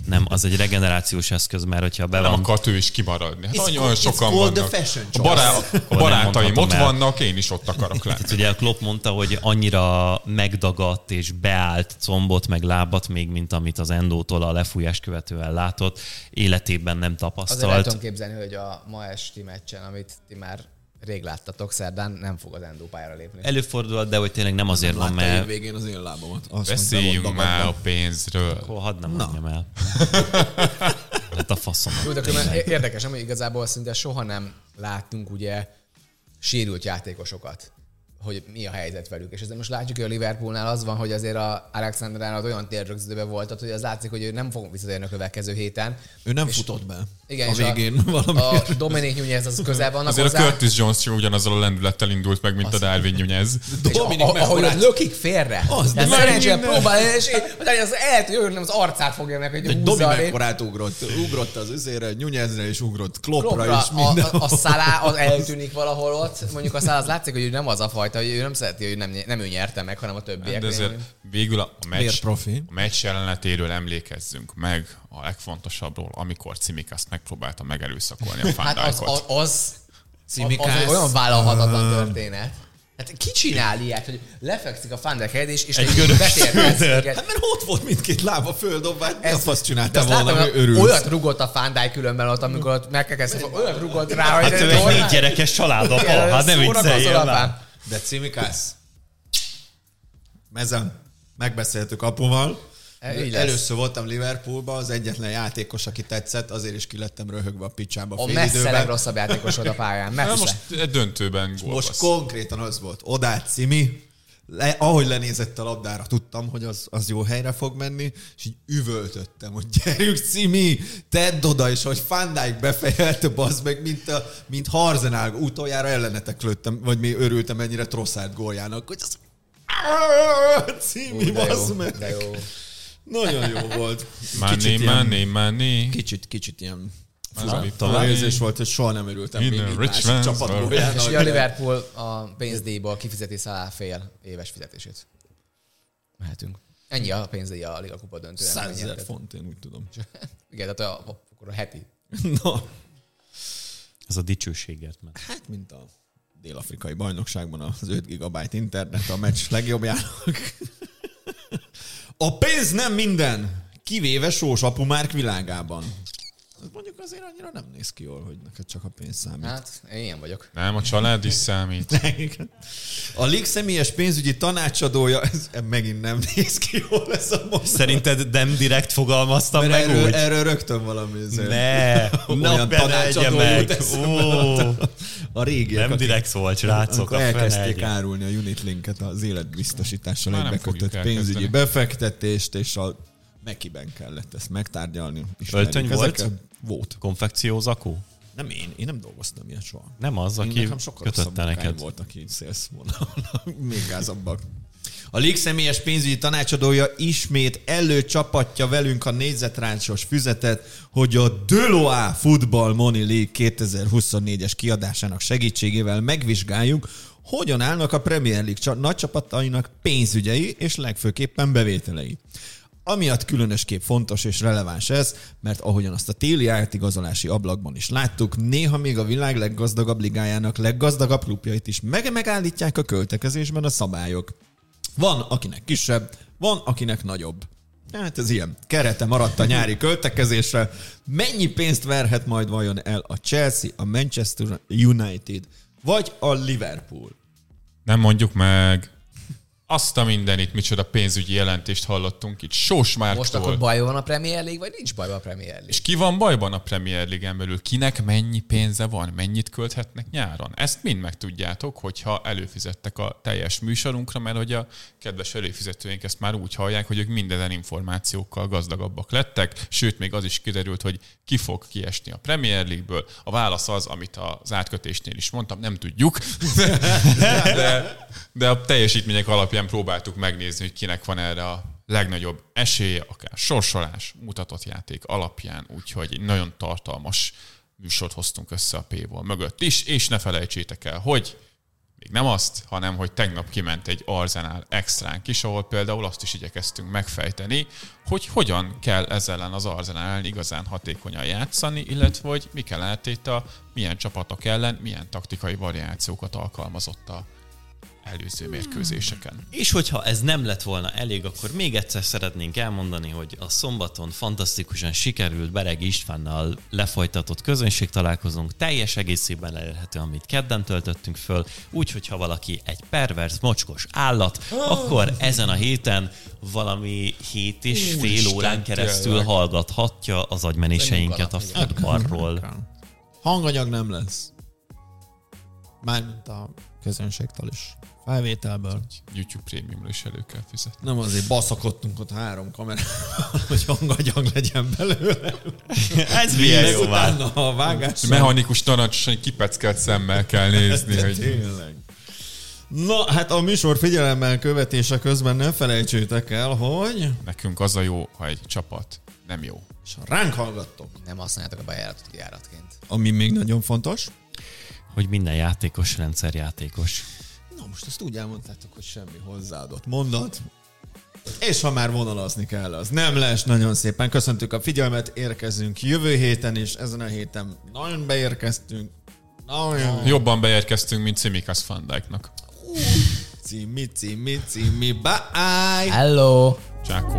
Nem, az egy regenerációs eszköz, mert hogyha be Nem van... akart ő is kimaradni. Hát olyan called- sokan vannak. fashion A, bará, a nem barátaim ott el. vannak, én is ott akarok lenni. Tehát ugye Klopp mondta, hogy annyira megdagadt és beállt combot, meg lábat még, mint amit az Endótól a lefújás követően látott, életében nem azért el tapasztalt. tudom képzelni, hogy a ma esti meccsen, amit ti már Rég láttatok, szerdán nem fog az pályára lépni. Előfordul, de hogy tényleg nem azért van, Látta mert végén az én lábamat. Azt Beszéljünk mondta, már a pénzről. akkor hadd nem mondjam el. Hát a faszom. Jó, de különben érdekes, hogy igazából szinte soha nem láttunk ugye sérült játékosokat hogy mi a helyzet velük. És ezzel most látjuk, hogy a Liverpoolnál az van, hogy azért a Alexander Arnold olyan térrögzítőben volt, hogy az látszik, hogy ő nem fog visszatérni a következő héten. Ő nem És- futott be. Igen, a végén a, valamiért. a Dominic Nunez az közel vannak Azért a hozzá. Curtis Jones sem ugyanazzal a lendülettel indult meg, mint a Darwin Nunez. Dominik a- a- ahogy ott lökik félre. Az, de szerencsére próbál, és én, az tudja, hogy az arcát fogja meg, hogy Domi húzza. mekkorát ugrott. Ugrott az üzére, Nyúnyezre és ugrott Kloppra, Kloppra, a, minden. a, a szalá az eltűnik valahol ott. Mondjuk a szalá az látszik, hogy ő nem az a fajta, hogy ő nem szereti, hogy nem, nem ő nyerte meg, hanem a többiek. De azért végül a meccs, a meccs jelenetéről emlékezzünk meg a legfontosabbról, amikor Cimikaszt megpróbálta megerőszakolni a Hát az, az, az, az, Cimikász. egy olyan vállalhatatlan történet. Hát ki csinál ilyet, hogy lefekszik a Fandek helyed, és, és Egy minket. Hát mert ott volt mindkét lába földobva, hát mi a Ez- fasz csinálta azt volna, hogy örülsz. Olyat rugott a Fándái különben ott, amikor ott megkezdte, olyat rugott rá, hogy Hát ő egy négy gyerekes családapa, hát nem vicceljél már. De Cimikász, mezen megbeszéltük apuval, E, lesz. Először voltam Liverpoolban, az egyetlen játékos, aki tetszett, azért is kilettem röhögve a picsába A messze időben. legrosszabb játékos volt a pályán. Na Messze. most egy döntőben Most gólbasz. konkrétan az volt. Odát Cimi, le, ahogy lenézett a labdára, tudtam, hogy az, az jó helyre fog menni, és így üvöltöttem, hogy gyerünk Cimi, tedd oda, és hogy Fandáig befejelte, bazd meg, mint, a, mint Harzenál, utoljára ellenetek lőttem, vagy mi örültem ennyire Trosszát góljának, hogy az... Cimi, Ú, de bazd jó, meg. de jó. Nagyon jó volt. Money, Kicsit ilyen- money, money. Kicsit, kicsit ilyen fura érzés volt, hogy soha nem örültem In még a egy rich másik csapat góljának. És a Liverpool a pénzdíjból kifizeti Salah fél éves fizetését. Mehetünk. Ennyi a pénzdíj a Liga Kupa döntően. 100 Ennyi. ezer font, én úgy tudom. Igen, tehát a, akkor a heti. Na, Ez a dicsőségért ment. hát mint a dél-afrikai bajnokságban az 5 gigabyte internet a meccs legjobbjának. A pénz nem minden, kivéve sós apu Márk világában. Az mondjuk azért annyira nem néz ki jól, hogy neked csak a pénz számít. Hát, én ilyen vagyok. Nem, a család is számít. A Lig személyes pénzügyi tanácsadója, ez megint nem néz ki jól ez a mondat. Szerinted nem direkt fogalmaztam Mert meg erről, úgy? erről rögtön valami ezért. Ne, Olyan ne tanácsadó meg. Ó, A régiek, nem akik- direkt szóval, srácok. Elkezdték egye. árulni a Unitlinket az életbiztosítással egybekötött pénzügyi befektetést, és a Mekiben kellett ezt megtárgyalni. Öltöny volt? ezeket? Volt. Konfekciózakó? Nem én, én nem dolgoztam ilyet soha. Nem az, Én aki nekem sokkal kötötte neked. voltak így szélszvonalon, még gázabbak. A Lig személyes pénzügyi tanácsadója ismét előcsapatja velünk a négyzetráncsos füzetet, hogy a Deloa Football Money League 2024-es kiadásának segítségével megvizsgáljuk, hogyan állnak a Premier League csa- nagy csapatainak pénzügyei és legfőképpen bevételei. Amiatt különösképp fontos és releváns ez, mert ahogyan azt a téli átigazolási ablakban is láttuk, néha még a világ leggazdagabb ligájának leggazdagabb klubjait is meg megállítják a költekezésben a szabályok. Van, akinek kisebb, van, akinek nagyobb. Hát ez ilyen. Kerete maradt a nyári költekezésre. Mennyi pénzt verhet majd vajon el a Chelsea, a Manchester United, vagy a Liverpool? Nem mondjuk meg. Azt a mindenit, micsoda pénzügyi jelentést hallottunk itt. Sós Most Márktól. akkor baj van a Premier League, vagy nincs baj a Premier League? És ki van bajban a Premier League-en belül? Kinek mennyi pénze van? Mennyit költhetnek nyáron? Ezt mind megtudjátok, hogyha előfizettek a teljes műsorunkra, mert hogy a kedves előfizetőink ezt már úgy hallják, hogy ők minden információkkal gazdagabbak lettek, sőt, még az is kiderült, hogy ki fog kiesni a Premier League-ből. A válasz az, amit az átkötésnél is mondtam, nem tudjuk, de, de a teljesítmények alapján próbáltuk megnézni, hogy kinek van erre a legnagyobb esélye, akár sorsolás, mutatott játék alapján, úgyhogy egy nagyon tartalmas műsort hoztunk össze a P-ból mögött is, és ne felejtsétek el, hogy még nem azt, hanem hogy tegnap kiment egy Arzenál extránk is, ahol például azt is igyekeztünk megfejteni, hogy hogyan kell ezzel ellen az Arzenál ellen igazán hatékonyan játszani, illetve hogy Mikel Arteta milyen csapatok ellen milyen taktikai variációkat alkalmazott a előző mérkőzéseken. És hogyha ez nem lett volna elég, akkor még egyszer szeretnénk elmondani, hogy a szombaton fantasztikusan sikerült Bereg Istvánnal lefolytatott közönségtalálkozónk teljes egészében elérhető, amit kedden töltöttünk föl, úgyhogy ha valaki egy pervers, mocskos állat, akkor ezen a héten valami hét és fél Úristen, órán keresztül tényleg. hallgathatja az agymenéseinket a futballról. Hanganyag nem lesz. Mármint a közönségtől is. Felvételből. YouTube Premiumra is elő kell fizetni. Nem azért baszakodtunk ott három kamerával, hogy hanganyag legyen belőle. Ez milyen jó már. utána a vágás. Mechanikus tanácsosan kipeckelt szemmel kell nézni, hogy Tényleg. Na, hát a műsor figyelemmel követése közben ne felejtsétek el, hogy nekünk az a jó, ha egy csapat nem jó. és ha ránk hallgattok, Nem használjátok a bejáratot járatként. ami még nagyon fontos, Hogy minden játékos rendszerjátékos. Most ezt úgy elmondtátok, hogy semmi hozzáadott mondat. És ha már vonalazni kell, az nem lesz. Nagyon szépen köszöntük a figyelmet, érkezünk jövő héten is. Ezen a héten nagyon beérkeztünk. Nagyon Jobban beérkeztünk, mint Simikas Van Dijknak. cimi, cimi, cimi, bye! Hello! Csákó.